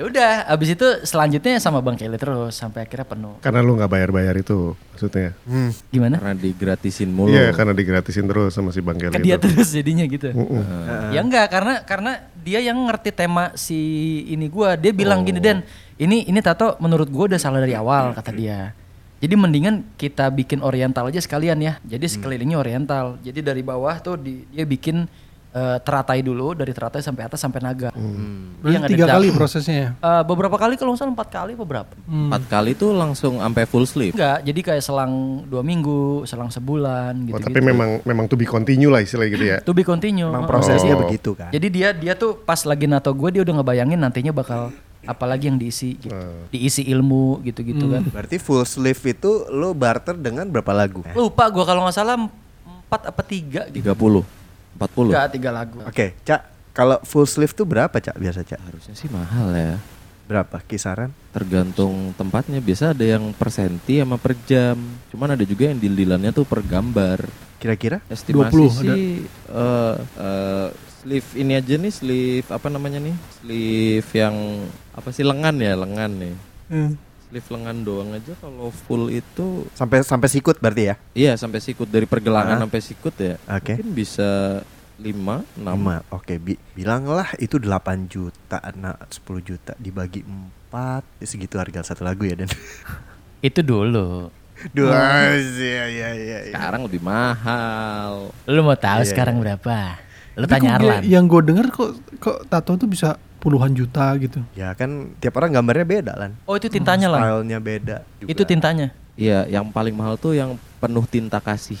Ya udah, abis itu selanjutnya sama Bang Kelly terus sampai akhirnya penuh. Karena lu nggak bayar-bayar itu maksudnya. Hmm. Gimana? Karena digratisin mulu. Iya, karena digratisin terus sama si Bang Kelly Ke dia itu. terus jadinya gitu. Mm-mm. Ya enggak, karena karena dia yang ngerti tema si ini gua. Dia bilang gini, Den, ini ini tato menurut gua udah salah dari awal kata dia. Jadi mendingan kita bikin oriental aja sekalian ya. Jadi sekelilingnya oriental. Jadi dari bawah tuh di- dia bikin eh, teratai dulu dari teratai sampai atas sampai naga. Berarti Yang ada tiga di kali prosesnya ya. Eh, beberapa kali kalau nggak salah empat kali apa berapa? Empat kali tuh langsung sampai full sleeve. Enggak, jadi kayak selang dua minggu, selang sebulan gitu. Oh, tapi memang memang to be continue lah istilahnya gitu ya. To be continue. Emang Heeh. prosesnya Oh. begitu kan? Jadi dia dia tuh pas lagi nato gue dia udah ngebayangin nantinya bakal apalagi yang diisi gitu. Hmm. Diisi ilmu gitu-gitu kan. Berarti full sleeve itu lo barter dengan berapa lagu? Lupa gue kalau nggak salah empat apa tiga gitu. 30. 40. Enggak, tiga lagu. Oke, Cak, kalau full sleeve tuh berapa, Cak? Biasa, Cak? Harusnya sih mahal ya. Berapa kisaran? Tergantung tempatnya. Biasa ada yang per senti sama per jam. Cuman ada juga yang deal-dealannya tuh per gambar. Kira-kira? Estimasi 20 ada. sih eh, eh, sleeve ini aja nih sleeve apa namanya nih? Sleeve yang apa sih lengan ya, lengan nih. Hmm. Sleeve lengan doang aja kalau full itu Sampai sampai sikut berarti ya? iya sampai sikut dari pergelangan Ah. sampai sikut ya. Oke. Mungkin bisa 5, 6. Nama. Oke, bi- bilanglah itu 8 juta, nah 10 juta dibagi 4 segitu harga satu lagu ya dan. <laughs> Itu dulu. Dua, iya iya iya. iya. Sekarang lebih mahal. Lu mau tahu Iya, sekarang iya. berapa? Lu Tapi tanya Arlan. Yang gue denger kok kok tato tuh bisa puluhan juta gitu. Ya kan tiap orang gambarnya beda lan. Oh, itu tintanya lah. Stylenya beda. juga. Itu tintanya. Iya, yang paling mahal tuh yang penuh tinta kasih.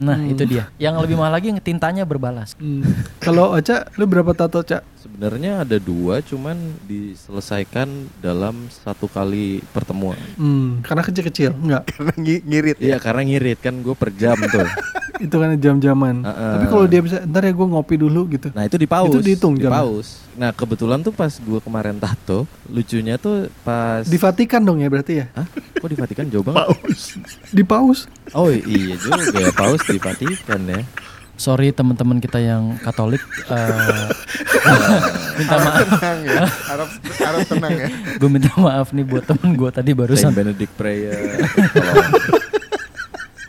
Nah, itu dia. Yang lebih mahal lagi yang tintanya berbalas. Hmm. Kalau Oca, lu berapa tato, Cak? Sebenarnya ada dua, cuman diselesaikan dalam satu kali pertemuan. Hmm, karena kecil-kecil, enggak. <laughs> Karena ngi- ngirit. Iya, karena ngirit kan gue per jam tuh. <laughs> Itu kan jam-jaman. Heeh. Tapi kalau dia bisa, ntar ya gue ngopi dulu gitu. Nah itu di paus. Itu dihitung di paus. Nah kebetulan tuh pas gue kemarin tato, lucunya tuh pas. Di Vatikan dong ya berarti ya? Hah? Kok di Vatikan jauh banget? Di paus. Oh iya juga ya paus di Vatikan ya. Sorry teman-teman kita yang Katolik <laughs> eh, minta maaf. Tenang ya. Harap harap tenang ya. <laughs> Gue minta maaf nih buat temen gue tadi Saint barusan. Benedict prayer. <laughs>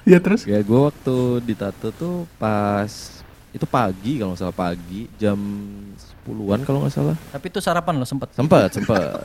Ya terus? ya gue waktu ditato tuh pas itu pagi kalau nggak salah pagi jam 10-an kalau nggak salah. Tapi itu sarapan lo sempet. Sempet sempet.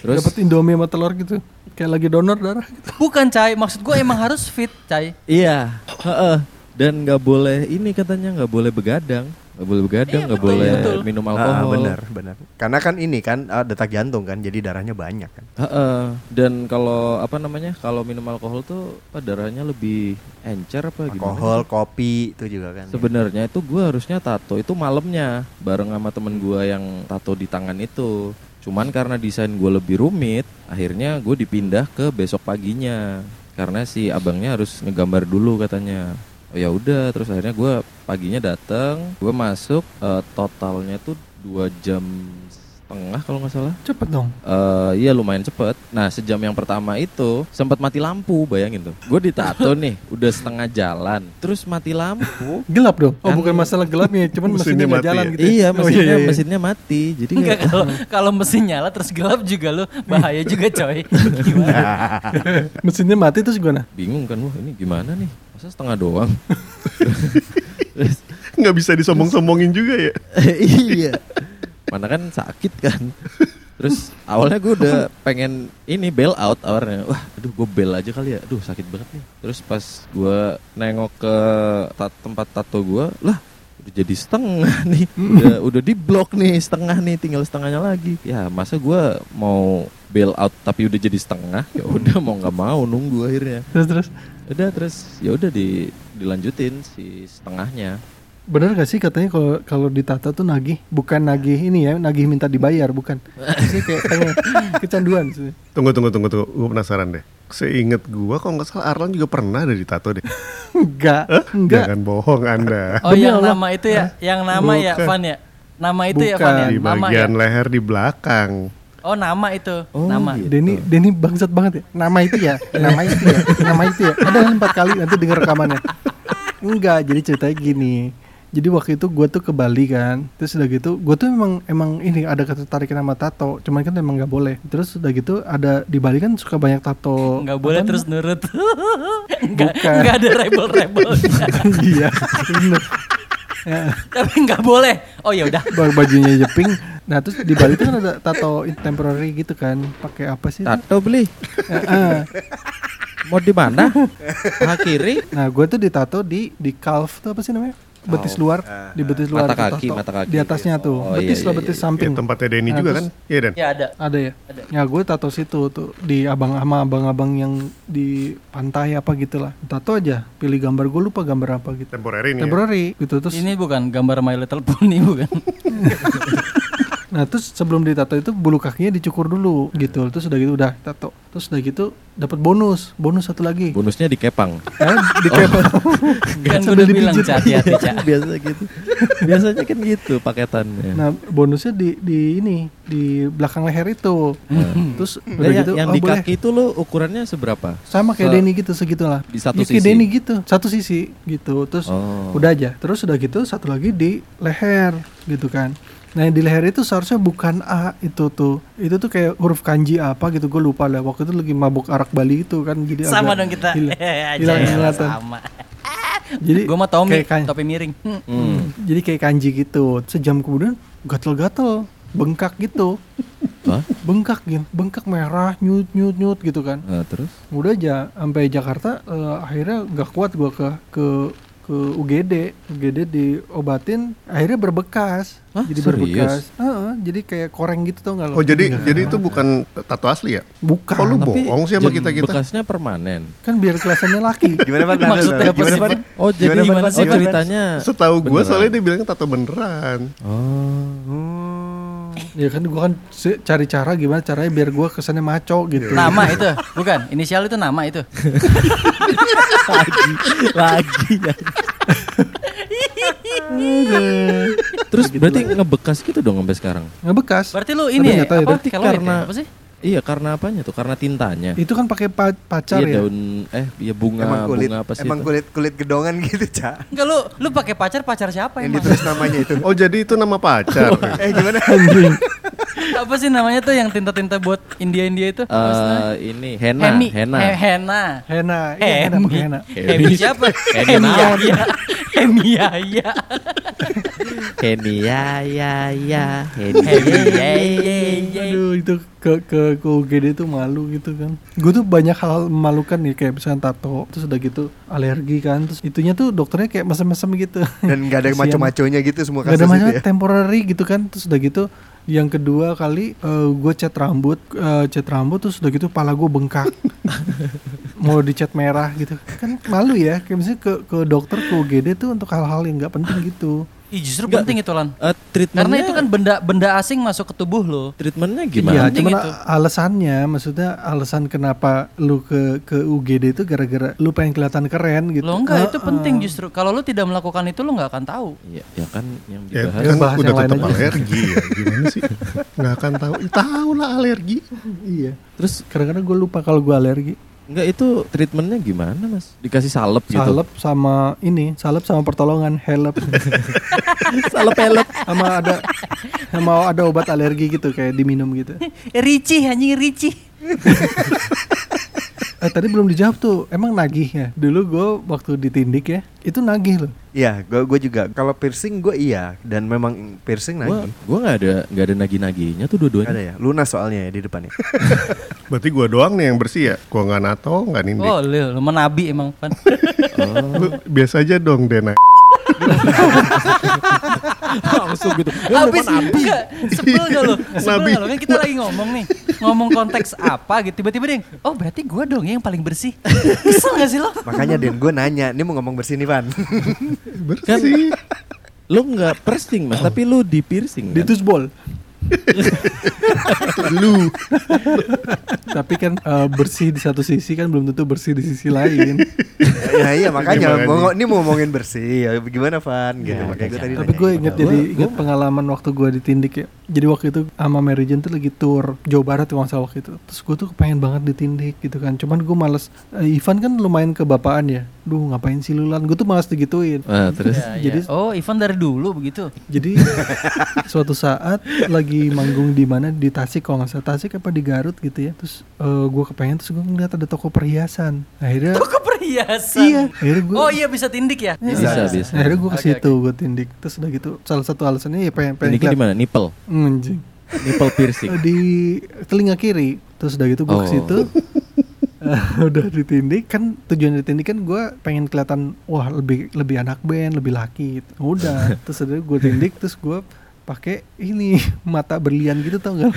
Terus Dapat Indomie sama telur gitu. Kayak lagi donor darah gitu. Bukan Cai, maksud gue emang harus fit Cai. Iya, heeh. Dan nggak boleh ini katanya nggak boleh begadang, nggak boleh begadang, Iya, nggak betul, boleh betul. minum Ah, alkohol. benar, benar. Karena kan ini kan ah, detak jantung kan, jadi darahnya banyak kan. Heeh. Dan kalau apa namanya, kalau minum alkohol tuh apa, darahnya lebih encer apa gimana? Alkohol, kopi itu juga kan. Sebenarnya itu gue harusnya tato itu malamnya bareng sama temen gue yang tato di tangan itu. Cuman karena desain gue lebih rumit, akhirnya gue dipindah ke besok paginya. Karena si abangnya harus ngegambar dulu katanya. Ya udah, terus akhirnya gue paginya datang, gue masuk, eh, totalnya tuh dua jam setengah kalau nggak salah. Cepet dong. Eh iya lumayan cepet. Nah sejam yang pertama itu sempat mati lampu, bayangin tuh. Gue ditato <laughs> nih, udah setengah jalan, terus mati lampu. Gelap dong. Oh Kan- bukan masalah gelapnya, cuman <laughs> Mesinnya mesinnya nggak mati jalan ya? gitu. ya? iya Oh, mesinnya iya, iya. mesinnya mati. Jadi Enggak kayak, kalau <laughs> kalau mesin nyala terus gelap juga lu bahaya juga coy. Gimana? mesinnya mati terus gimana? bingung kan, wah ini gimana nih? Masa setengah doang? Nggak bisa disombong-sombongin juga ya. iya. Mana kan sakit kan. Terus awalnya gue udah pengen ini bail out awalnya. Wah, aduh gue bail aja kali ya. Aduh sakit banget nih. Terus pas gue nengok ke ta- tempat tato gue, lah udah jadi setengah <laughs> nih. Udah udah di blok nih setengah nih, tinggal setengahnya lagi. Ya masa gue mau bail out tapi udah jadi setengah? Ya udah mau nggak mau nunggu akhirnya. Terus terus. Udah terus ya udah di dilanjutin si setengahnya. Bener gak sih katanya kalau kalau ditato tuh nagih, bukan nagih ini ya, nagih minta dibayar, bukan. Sih kayak pengen <laughs> kecanduan sih. Tunggu tunggu tunggu tunggu, gue penasaran deh. Seinget gua kalau nggak salah Arlan juga pernah ada ditato deh. <laughs> Enggak, enggak. Jangan bohong anda. Oh Demi yang Allah. nama itu ya, yang nama ya Bukan. Van ya. Nama itu ya Bukan. Van ya. Di Nama ya. bagian leher di belakang. Oh nama itu. Oh, nama. gitu. Denny, Denny bangsat banget ya. Nama itu ya, nama itu ya, nama itu ya. Ada empat kali nanti denger rekamannya. Enggak, jadi ceritanya gini. Jadi waktu itu gue tuh ke Bali kan, terus udah gitu, gue tuh emang emang ini ada ketertarikan sama tato, cuman kan emang nggak boleh. Terus udah gitu ada di Bali kan suka banyak tato. Nggak boleh terus nurut. <laughs> Nggak nggak ada rebel-rebel. <laughs> iya, bener. Ya, Tapi nggak boleh. Oh ya udah. baju- bajunya jeping. Nah terus di Bali tuh kan ada tato temporary gitu kan, pakai apa sih? Tato beli. Eh, eh. Mau di mana? <laughs> Kiri. Nah, gue tuh ditato di di calf tuh apa sih namanya? Betis luar, di betis luar Mata kaki, mata kaki. Di atasnya tuh, Oh, betis iya, lah iya, betis iya. samping. Ya, tempatnya Denny Nah, juga terus- kan? Iya Dan. Ya ada. Ada ya? Ada. Ya gue tato situ tuh di abang sama abang-abang yang di pantai apa gitu lah. Tato aja, pilih gambar gue lupa gambar apa gitu. Temporary nih. ya? Temporary gitu terus. Ini bukan gambar My Little Pony <laughs> bukan. <laughs> Nah terus sebelum ditato itu bulu kakinya dicukur dulu gitu. Terus udah gitu udah tato. Terus udah gitu dapat bonus, bonus satu lagi. Bonusnya di kepang. Eh, di kepel. <laughs> kan udah bilang hati-hati. <laughs> Biasa gitu. Biasanya kan gitu paketannya. Nah bonusnya di di ini di belakang leher itu. Terus Nah, udah yang, gitu yang oh, di boleh. kaki itu lo ukurannya seberapa? sama kayak Se- Denny gitu segitulah. Di satu Ya, kayak sisi? Denny gitu, satu sisi gitu. Terus Oh. udah aja. Terus udah gitu satu lagi di leher gitu kan. Nah yang di leher itu seharusnya bukan A itu tuh. Itu tuh kayak huruf kanji apa gitu gue lupa lah. Waktu itu lagi mabuk arak Bali itu kan jadi Sama agak dong kita. hilang- <laughs> ingatan. sama. <laughs> Jadi Gue mau Tommy, kayak kan- topi miring. Hmm. Hmm. jadi kayak kanji gitu. Sejam kemudian gatel-gatel, bengkak gitu. Hah? Bengkak gitu, bengkak merah, nyut nyut nyut gitu kan. Nah, terus? udah aja sampai Jakarta eh, akhirnya nggak kuat gua ke ke ke UGD UGD diobatin akhirnya berbekas Hah, jadi serius? berbekas Heeh, jadi kayak koreng gitu tau nggak lo Oh jadi jadi itu bukan tato asli ya? bukan Kok lu Tapi bohong sih sama kita kita? Bekasnya permanen. kan biar kelihatannya laki <laughs> Gimana Pak? Maksudnya apa Gimana Pak? Oh, jadi Gimana, gimana sih Gimana? ceritanya? Setahu gua Beneran. soalnya dia bilangnya tato beneran. Oh. Ya kan gua kan cari cara gimana caranya biar gua kesannya maco gitu Nama itu, bukan. Inisial itu nama itu. lagi lagi terus berarti ngebekas gitu dong sampai sekarang nggak bekas Berarti lu ini ya, apa? ya? karena- apa sih? Iya karena apanya tuh karena tintanya itu kan pakai pa- pacar iya ya daun eh iya bunga Emang kulit, bunga apa sih emang itu? kulit kulit gedongan gitu, Cak. Enggak lu lu pakai pacar pacar siapa Yang emang? ditulis namanya itu. Oh jadi itu nama pacar. <laughs> Eh gimana? anjing <laughs> apa sih namanya tuh yang tinta-tinta buat India-India itu? Eh, ini henna Hemi, henna He- henna. Hena iya Hena pakai Hena Hemi siapa? Hemi? Yahya. Hemi Yahya. Heni ya ya ya Heni Hemi ya Yahya. Aduh itu ke ke ke UGD tuh malu gitu kan. Gue tuh banyak hal memalukan nih kayak misalnya tato, terus udah gitu alergi kan, terus itunya tuh dokternya kayak mesem-mesem gitu. Dan nggak ada <laughs> maco-maconya gitu semua Gak kasus ada itu macam ya. temporary gitu kan, terus udah gitu yang kedua kali gue cat rambut, eh, cat rambut terus udah gitu pala gue bengkak. <laughs> Mau dicat merah gitu. Kan malu ya, kayak misalnya ke ke dokter ke UGD tuh untuk hal-hal yang nggak penting gitu. Ih, justru Enggak. penting itu lan. Eh, treatmentnya, Karena itu kan benda benda asing masuk ke tubuh lo. treatmentnya Iya, gimana? penting cuman itu. alasannya, maksudnya alasan kenapa lu ke ke UGD itu gara-gara lu pengen kelihatan keren gitu. Lo enggak itu Heeh. penting justru. Kalau lu tidak melakukan itu lo nggak akan tahu. Ya, ya kan yang Ya dibahas. kan bahas udah tetap alergi ya. <laughs> Gimana sih? Nggak akan tahu. Tahu lah alergi. Iya. Terus Kadang-kadang gue lupa kalau gue alergi. Enggak itu treatmentnya gimana mas? Dikasih salep gitu? Salep sama ini, salep sama pertolongan, help. <laughs> salep helep. sama ada sama ada obat alergi gitu kayak diminum gitu. Ricih anjing ricih. <laughs> Eh tadi belum dijawab tuh. Emang nagih ya? Dulu gue waktu ditindik ya, itu nagih loh. Iya, gue gue juga. Kalau piercing gue iya dan memang piercing nagih. gua nggak ada nggak ada nagi-naginya tuh dua-duanya. Ada ya, lunas soalnya ya di depannya. <laughs> Berarti gua doang nih yang bersih ya. Gua nggak nato, nggak nindik. Oh, lu, lu menabi emang kan. <laughs> Lu biasa aja dong Dena. <laughs> Langsung gitu. Habis enggak sebel gak lo? <laughs> Sebel gak lo? Kan kita lagi ngomong nih. Ngomong konteks apa gitu. Tiba-tiba dia, oh berarti gua dong yang paling bersih. Kesel gak sih lo? Makanya Den, gue nanya, ini mau ngomong bersih nih Van. Kan Bersih. lu nggak piercing mas, tapi lu di piercing. Di Kan? tusbol. Lu. Tapi kan eh, bersih di satu sisi kan belum tentu bersih di sisi lain. ya iya makanya, Gimana mau, nih? ini mau ngomongin bersih, ya gimana Van? Gitu, Ya, makanya gue ya. tadi Tapi gue inget jadi gua- inget pengalaman waktu gue ditindik ya. Jadi waktu itu sama Mary Jane tuh lagi tour Jawa Barat kalau nggak salah waktu itu. Terus gue tuh pengen banget ditindik gitu kan. Cuman gue males. Eh, Ivan kan lumayan kebapaan ya. Duh ngapain sih lulan? Gue tuh malas digituin. Ah, terus Ya, ya. Jadi- Oh, Ivan dari dulu begitu. Jadi <laughs> suatu saat lagi manggung di mana di Tasik kalau nggak salah Tasik apa di Garut gitu ya. Terus gue kepengen terus gue ngeliat ada toko perhiasan. Akhirnya Toko perhiasan. iya. Akhirnya gue Oh iya bisa tindik ya? bisa bisa. Akhirnya gue ke situ gue tindik. Terus udah gitu salah satu alasannya ya pengen pengen Ini di mana? Nipple. Anjing. Nipple piercing. Eh, di telinga kiri terus udah gitu gue ke Oh. situ Eh, <laughs> udah ditindik kan tujuan ditindik kan gue pengen kelihatan wah lebih lebih anak band lebih laki gitu. udah <laughs> terus udah gue tindik terus gue pakai ini <laughs> mata berlian gitu tau gak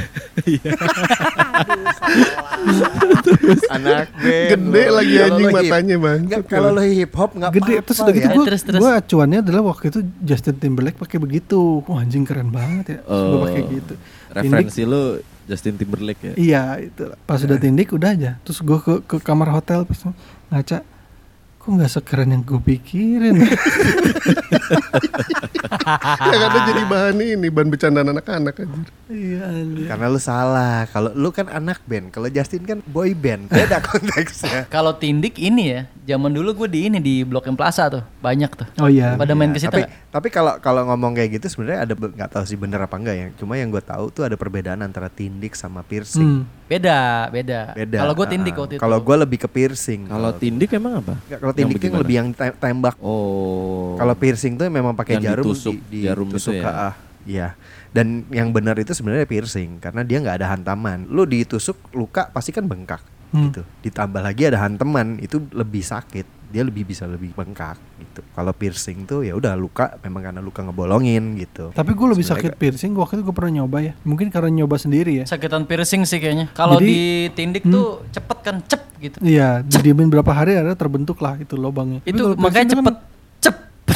anak band Gede lo. lagi anjing lo matanya bang. Kalau lo hip hop nggak gede apa-apa terus udah gitu ya. gue Terus, terus. gue acuannya adalah waktu itu Justin Timberlake pakai begitu wah anjing keren banget ya gue Oh. pakai gitu Referensi lu Justin Timberlake ya. Iya itu pas udah tindik udah aja terus gue ke ke kamar hotel pas ngaca kok nggak sekeren yang gue pikirin <laughs> Ya karena jadi bahan ini, bahan bercandaan anak-anak anjir. iya anjir. Karena lu salah. Kalau lu kan anak band, kalau Justin kan boy band. Beda <laughs> konteksnya. Kalau tindik ini ya, zaman dulu gue di ini di Blok M Plaza tuh, banyak tuh. oh iya Pada main ke situ tapi tapi kalau kalau ngomong kayak gitu sebenarnya ada nggak tahu sih bener apa enggak ya. Cuma yang gue tahu tuh ada perbedaan antara tindik sama piercing. Hmm. Beda, beda. Beda. Kalau gue tindik Ah, waktu itu. Kalau gue lebih ke piercing. Kalau tindik emang apa? Kalau tindik yang lebih yang te- tembak. Oh. Kalau piercing tuh memang pakai jarum ditusuk, di, jarum itu ditusuk ya? ke ah. Iya. Dan yang benar itu sebenarnya piercing karena dia nggak ada hantaman. Lu ditusuk luka pasti kan bengkak Hmm. gitu. Ditambah lagi ada hantaman itu lebih sakit. Dia lebih bisa lebih bengkak gitu. Kalau piercing tuh ya udah luka memang karena luka ngebolongin gitu. tapi gue lebih Sebenarnya sakit piercing waktu itu gue pernah nyoba ya mungkin karena nyoba sendiri ya Sakitan piercing sih kayaknya. Kalau ditindik tuh cepet kan, cep gitu. iya didiemin berapa hari ada terbentuk lah itu lubangnya Itu makanya cepet, kan- cep. <laughs>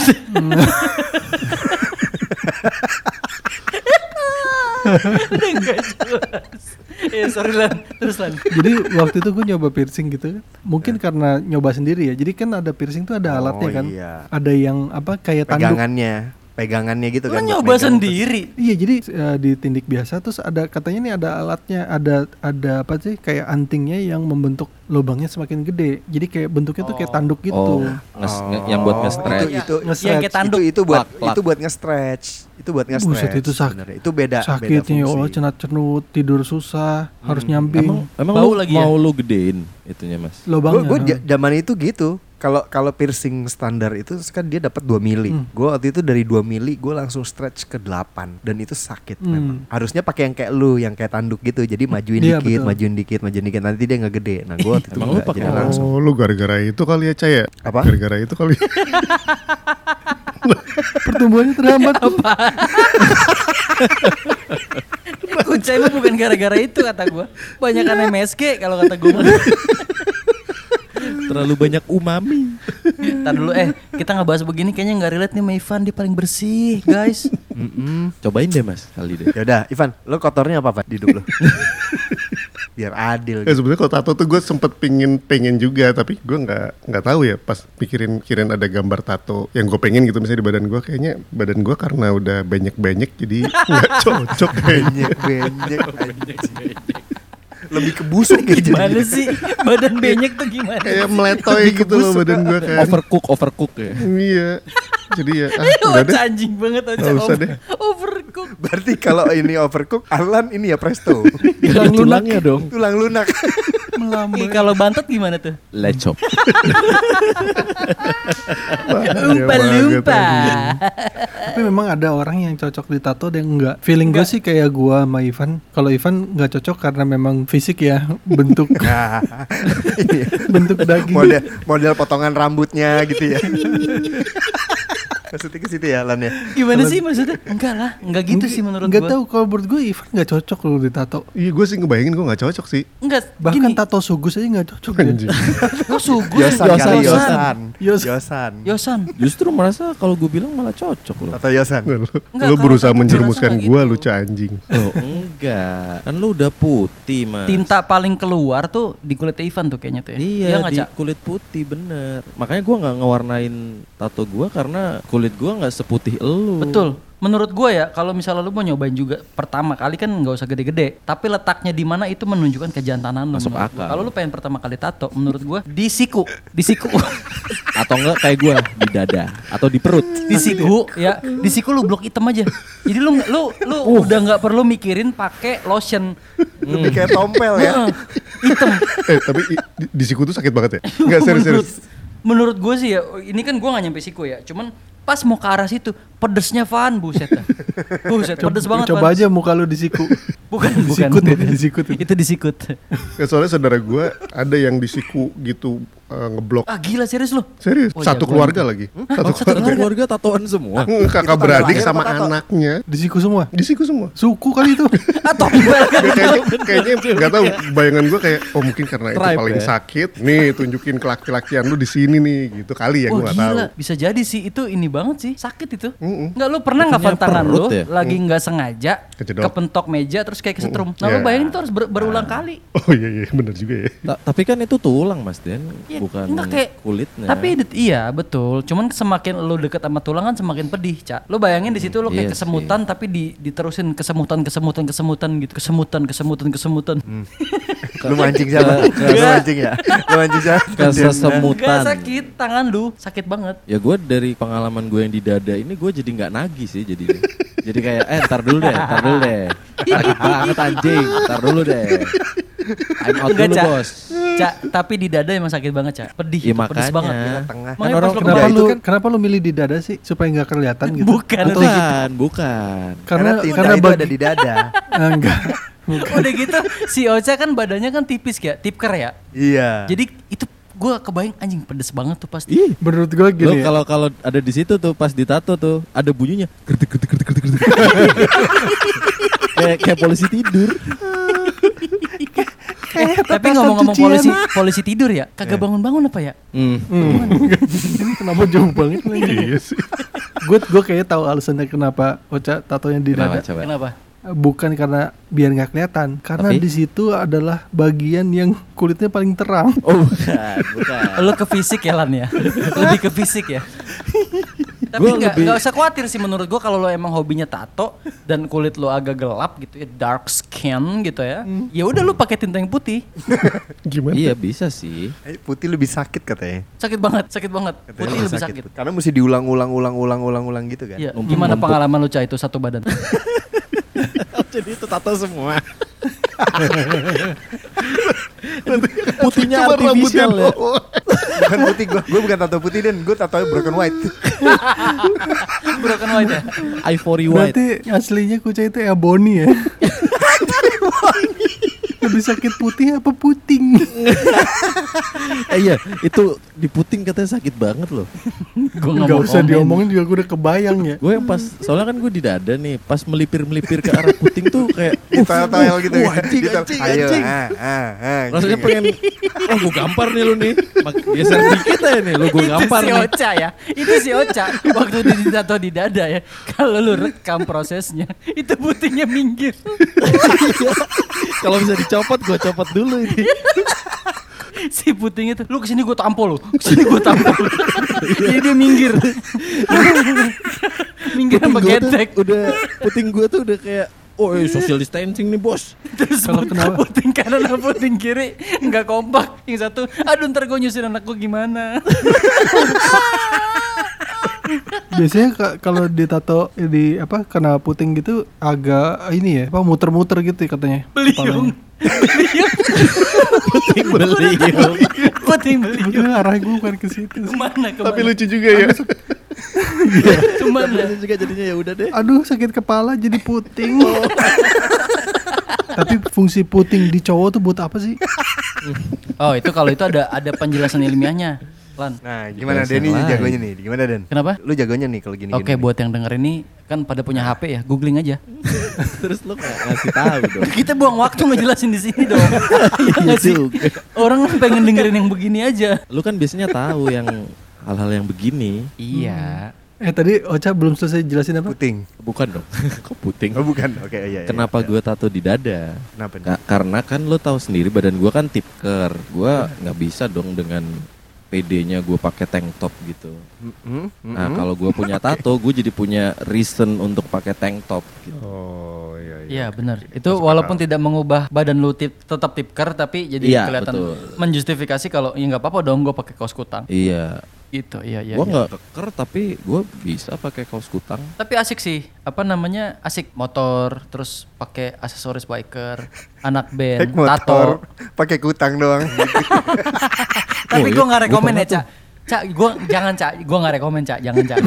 Udah enggak jelas. Ya sorry lan, terus lan. jadi waktu itu gue nyoba piercing gitu kan. Mungkin karena nyoba sendiri ya. Jadi kan ada piercing tuh ada Oh, alatnya kan. iya. ada yang apa kayak tanduk. Pegangannya, pegangannya gitu Lu kan. buat nyoba sendiri. Iya jadi eh, di tindik biasa terus ada katanya nih ada alatnya ada ada apa sih kayak antingnya yang membentuk lubangnya semakin gede jadi kayak bentuknya tuh kayak tanduk gitu. Oh, nges- nge- yang buat Oh, nge-stretch. Itu itu Nge-stretch. Yang kayak tanduk. Itu, itu buat Plak, plak. itu buat nge-stretch. Itu buat nge-stretch. Buset itu sak. Itu beda sakitnya ya beda Allah fungsi. cenat cenut tidur susah harus nyamping Emang emang Bau lu lagi ya? mau lu gedein itunya mas? lubangnya. Gue zaman itu gitu. Kalau kalau piercing standar itu kan dia dapat 2 mili. Hmm. Gue waktu itu dari 2 mili gue langsung stretch ke 8 dan itu sakit Hmm. memang. Harusnya pakai yang kayak lu yang kayak tanduk gitu. Jadi majuin Iya, dikit, betul. majuin dikit, majuin dikit nanti dia nggak gede. Nah, gue waktu itu Emang lu nggak, pakai jadi langsung. Oh, lu gara-gara itu kali ya, Caya? Apa? Gara-gara itu kali. <laughs> Pertumbuhannya terhambat. Kucai mah bukan gara-gara itu kata gua. Banyak kan MSG kalau kata gua. Terlalu banyak umami. Ntar dulu eh kita nggak bahas begini kayaknya nggak relate nih sama Ivan dia paling bersih guys. Mm-mm. Cobain deh mas kali deh. Ya udah, Ivan, lo kotornya apa, Pak, di hidup lo? <laughs> Biar adil. Ya sebenarnya kalau tato tuh gue sempet pingin pengen juga tapi gue nggak nggak tahu ya pas pikirin pikirin ada gambar tato yang gue pengen gitu misalnya di badan gue kayaknya badan gue karena udah banyak banyak jadi nggak <laughs> cocok kayaknya. Benyek, anjing. Lebih ke busuk ya Gimana sih badan benyek tuh gimana? Kayak meletoy gitu loh badan gue kan. Overcook, overcook ya. Iya. Jadi ya ah, Oh, <laughs> udah deh. anjing banget. Nggak usah deh. Overcook. Berarti kalau ini overcook, Alan ini ya presto. Tulang tulangnya dong. Tulang lunak. Ih, kalau bantet gimana tuh? Lecop. <laughs> Banget, lumpa. anjing. Tapi memang ada orang yang cocok ditato dan enggak. Feeling gue sih kayak gua sama Ivan. Kalau Ivan nggak cocok karena memang fisik ya, bentuk <laughs> iya. bentuk daging. model model potongan rambutnya gitu ya. <laughs> Maksudnya ke situ ya, Lan ya. Gimana sih maksudnya? Enggak lah, enggak gitu sih menurut Nggak gua. tahu kalau menurut gue Ivan nggak cocok loh ditato. Iya gue sih ngebayangin gue nggak cocok sih. Enggak, Bahkan gini. tato sugus aja nggak cocok. Anjing. Oh, <laughs> sugus. Yosan, Yosan. kali Yosan. Yos. Yosan. Yosan. Justru merasa kalau gue bilang malah cocok loh. Atau Yosan. Lu, Enggak, lu berusaha tato menjerumuskan gue nggak lucu anjing. Oh enggak. Kan lu udah putih mas. Tinta paling keluar tuh di kulit Ivan tuh kayaknya tuh ya. Iya nggak, di kulit putih bener. Makanya gua nggak ngewarnain tato gua karena kulit gua nggak seputih elu. Betul. Menurut gue ya, kalau misalnya lu mau nyobain juga pertama kali kan nggak usah gede-gede, tapi letaknya di mana itu menunjukkan kejantanan lu. Masuk gua. akal. Kalau lu pengen pertama kali tato, menurut gue di siku, di siku, <laughs> Atau enggak kayak gua di dada atau di perut. di siku ya, di siku lu blok hitam aja. Jadi lu lu lu Uh. udah nggak perlu mikirin pakai lotion Lebih kayak tompel ya. Hitam. Eh tapi di, di siku tuh sakit banget ya? <laughs> Enggak serius menurut, gue sih ya, ini kan gue gak nyampe siku ya, cuman pas mau ke arah situ pedesnya Van buset dah. buset pedes banget Coba Van. aja muka lu di siku. bukan bukan Disikut ya, bukan. disikut ya. itu disikut Ya, soalnya saudara gue ada yang di siku gitu eh, ngeblok. ah gila serius lu Serius, Oh, satu jagoan keluarga itu. lagi. Oh, Satu satu keluarga. Keluarga tatoan semua. Kakak Itu beradik sama anaknya Di siku semua. di siku semua. Suku kali itu. <laughs> atau enggak Nggak, kayaknya kayaknya nggak tahu bayangan gue kayak oh mungkin karena itu Tribe paling ya. sakit nih tunjukin ke laki-lakian lu di sini nih gitu kali ya Wah gue nggak tahu gila, bisa jadi sih itu ini banget sih sakit itu. Mm-mm. Enggak lu pernah nggak Bukannya Van tangan lu ya? lagi nggak sengaja Kejedot. kepentok meja terus kayak kesetrum. Nah lu Ya. bayangin itu harus ber- berulang kali. oh iya iya benar juga ya Ta- tapi kan itu tulang mas Den, Ya, bukan enggak kayak kulitnya. Tapi iya betul. Cuman semakin lu deket sama tulang kan semakin pedih, Cak. Lu bayangin di situ lu kayak Iya kesemutan tapi di, diterusin kesemutan kesemutan kesemutan gitu. Kesemutan kesemutan kesemutan. <laughs> Lu mancing siapa? Lu mancing ya? Lu mancing siapa? <laughs> kesemutan. Gak sakit tangan lu, sakit banget. Ya gue dari pengalaman gue yang di dada ini gue jadi nggak nagih sih jadinya. <laughs> jadi kayak eh ntar dulu deh, ntar dulu deh. <laughs> Sakit banget anjing, ntar dulu deh. I'm out Enggak, dulu Cak. bos. Cak, tapi di dada emang sakit banget, Cak. Pedih, Ya, itu, makanya. banget. Tengah. Makanya orang Kenapa Ya, lu kan- kenapa lu milih di dada sih supaya nggak kelihatan gitu? Bukan, Atau itu Bukan, bukan. Karena karena karena itu bagi ada di dada. <laughs> Ah, enggak. Udah gitu, si Ocha kan badannya kan tipis ya, tipker ya. Iya. Jadi itu gua kebayang anjing pedes banget tuh pasti. Ih, Menurut gua lo gini. ya, kalau kalau ada di situ tuh pas ditato tuh ada bunyinya gertik gertik gertik gertik. <laughs> kayak kayak polisi tidur. Eh, tapi ngomong-ngomong polisi polisi tidur ya, kagak bangun-bangun apa ya? Hmm. Hmm. <laughs> kenapa jauh banget lagi? iya sih Gue gue kayaknya tahu alasannya kenapa Ocha tatonya di Kenapa dada. coba? Kenapa? Bukan karena biar nggak kelihatan, karena di situ adalah bagian yang kulitnya paling terang. Oh bukan, bukan. Lu ke fisik ya Lan ya? Lebih ke fisik ya? <laughs> Tapi Gua nggak lebih- nggak usah khawatir sih menurut gua kalau lo emang hobinya tato dan kulit lo agak gelap gitu ya dark skin gitu ya ya udah lu pakai tinta yang putih <laughs> gimana Iya bisa sih. Eh, Putih lebih sakit katanya. sakit banget sakit banget Katanya putih lebih sakit, Karena mesti diulang-ulang-ulang-ulang-ulang gitu kan. Iya, Um- gimana pengalaman lu Cah itu satu badan? <laughs> <laughs> Jadi itu tato semua. <laughs> Putihnya Cuma rambutnya artifisial ya. doang. <laughs> bukan putih gua, gua bukan tato putih dan gua tato broken white. Broken white ya? Ivory white. Berarti aslinya kucai itu ebony ya. Lebih sakit putih apa puting? eh iya, itu di puting katanya sakit banget loh. <laughs> Gue nggak Gak mau usah diomongin juga gue udah kebayang ya. Gue yang pas, soalnya kan gue di dada nih, pas melipir-melipir ke arah puting tuh kayak <laughs> gitu uh, kan. anjing, Ditoel. anjing, Ayo, anjing. ah, ah, ah, Rasanya gitu. pengen, oh gue gampar nih lu nih, geser dikit aja nih, lu gue gampar itu si nih. Ocha ya itu si Ocha waktu dia ditato di dada ya kalau lu rekam prosesnya itu putihnya minggir <laughs> Kalau bisa dicopot, gue copot dulu ini. <laughs> si puting itu lu ke sini gue tampol lu ke sini gue tampol lu. <laughs> Jadi dia minggir. <laughs> Minggir sama getek udah, puting gue tuh udah kayak, oh eh, social distancing nih bos. terus Kalau kenapa? puting kanan sama puting kiri nggak kompak. Yang satu aduh ntar gue nyusin anak gue gimana Biasanya ka- kalau ditato di apa kena puting gitu agak ini ya, apa muter-muter gitu ya katanya. beliung Puting beliung. puting beliung Gue arah gue bukan ke situ. ke mana ke mana Tapi lucu juga ya. ke mana juga jadinya ya udah deh. Aduh sakit kepala jadi puting. Tapi fungsi puting di cowok tuh buat apa sih? oh itu kalau itu ada ada penjelasan ilmiahnya Lan Nah, gimana Bahasa Den ini lain. jagonya nih? Gimana Den? Kenapa? Lu jagonya nih kalau gini. Oke, buat yang denger ini kan pada punya HP ya, googling aja. <laughs> Terus lu nggak ngasih tahu dong. <laughs> Kita buang waktu ngejelasin di sini dong. <laughs> Iya nggak sih? Orang kan pengen dengerin yang begini aja. Lu kan biasanya tahu yang hal-hal yang begini. Iya. Eh tadi Ocha belum selesai jelasin apa? puting. Bukan dong. Kok puting? Oh, bukan. Oke, iya, iya. Kenapa iya. gue tato di dada? Kenapa? Ka- karena kan lo tahu sendiri badan gue kan tipker. Gue nggak bisa dong dengan PD-nya gue pakai tank top gitu. Mm-mm, Nah mm-mm. kalau gue punya tato, gue jadi punya reason untuk pakai tank top. Gitu. Oh, iya iya. Iya benar. Itu walaupun tidak mengubah badan lu tip, tetap tipker tapi jadi Iya, kelihatan betul. menjustifikasi kalau ya nggak apa-apa dong gue pakai kaos kutang. Iya. Itu iya iya. gue iya. nggak keker tapi gue bisa pakai kaos kutang. Tapi asik sih. Apa namanya? Asik motor, terus pakai aksesoris biker, <laughs> anak band, motor, tato. pakai kutang doang. <laughs> Tapi Oh, gue iya. nggak Gua rekomen ya, Cak. Cak, gue jangan Cak, gue nggak rekomen Cak, jangan Cak.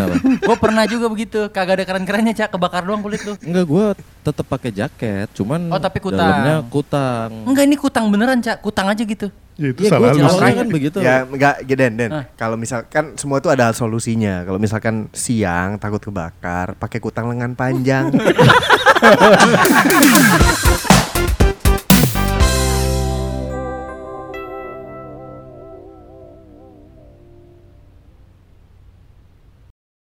Gue pernah juga begitu, kagak ada keren-kerennya Cak, kebakar doang kulit lu. Enggak, gue tetap pakai jaket, cuman Oh, tapi kutang. dalamnya kutang. Enggak ini kutang beneran Cak, kutang aja gitu. Ya itu Iya, salah lu. sih. kan begitu. ya enggak Den Den. Hah. Kalau misalkan semua itu ada solusinya. Kalau misalkan siang takut kebakar, pakai kutang lengan panjang. <laughs>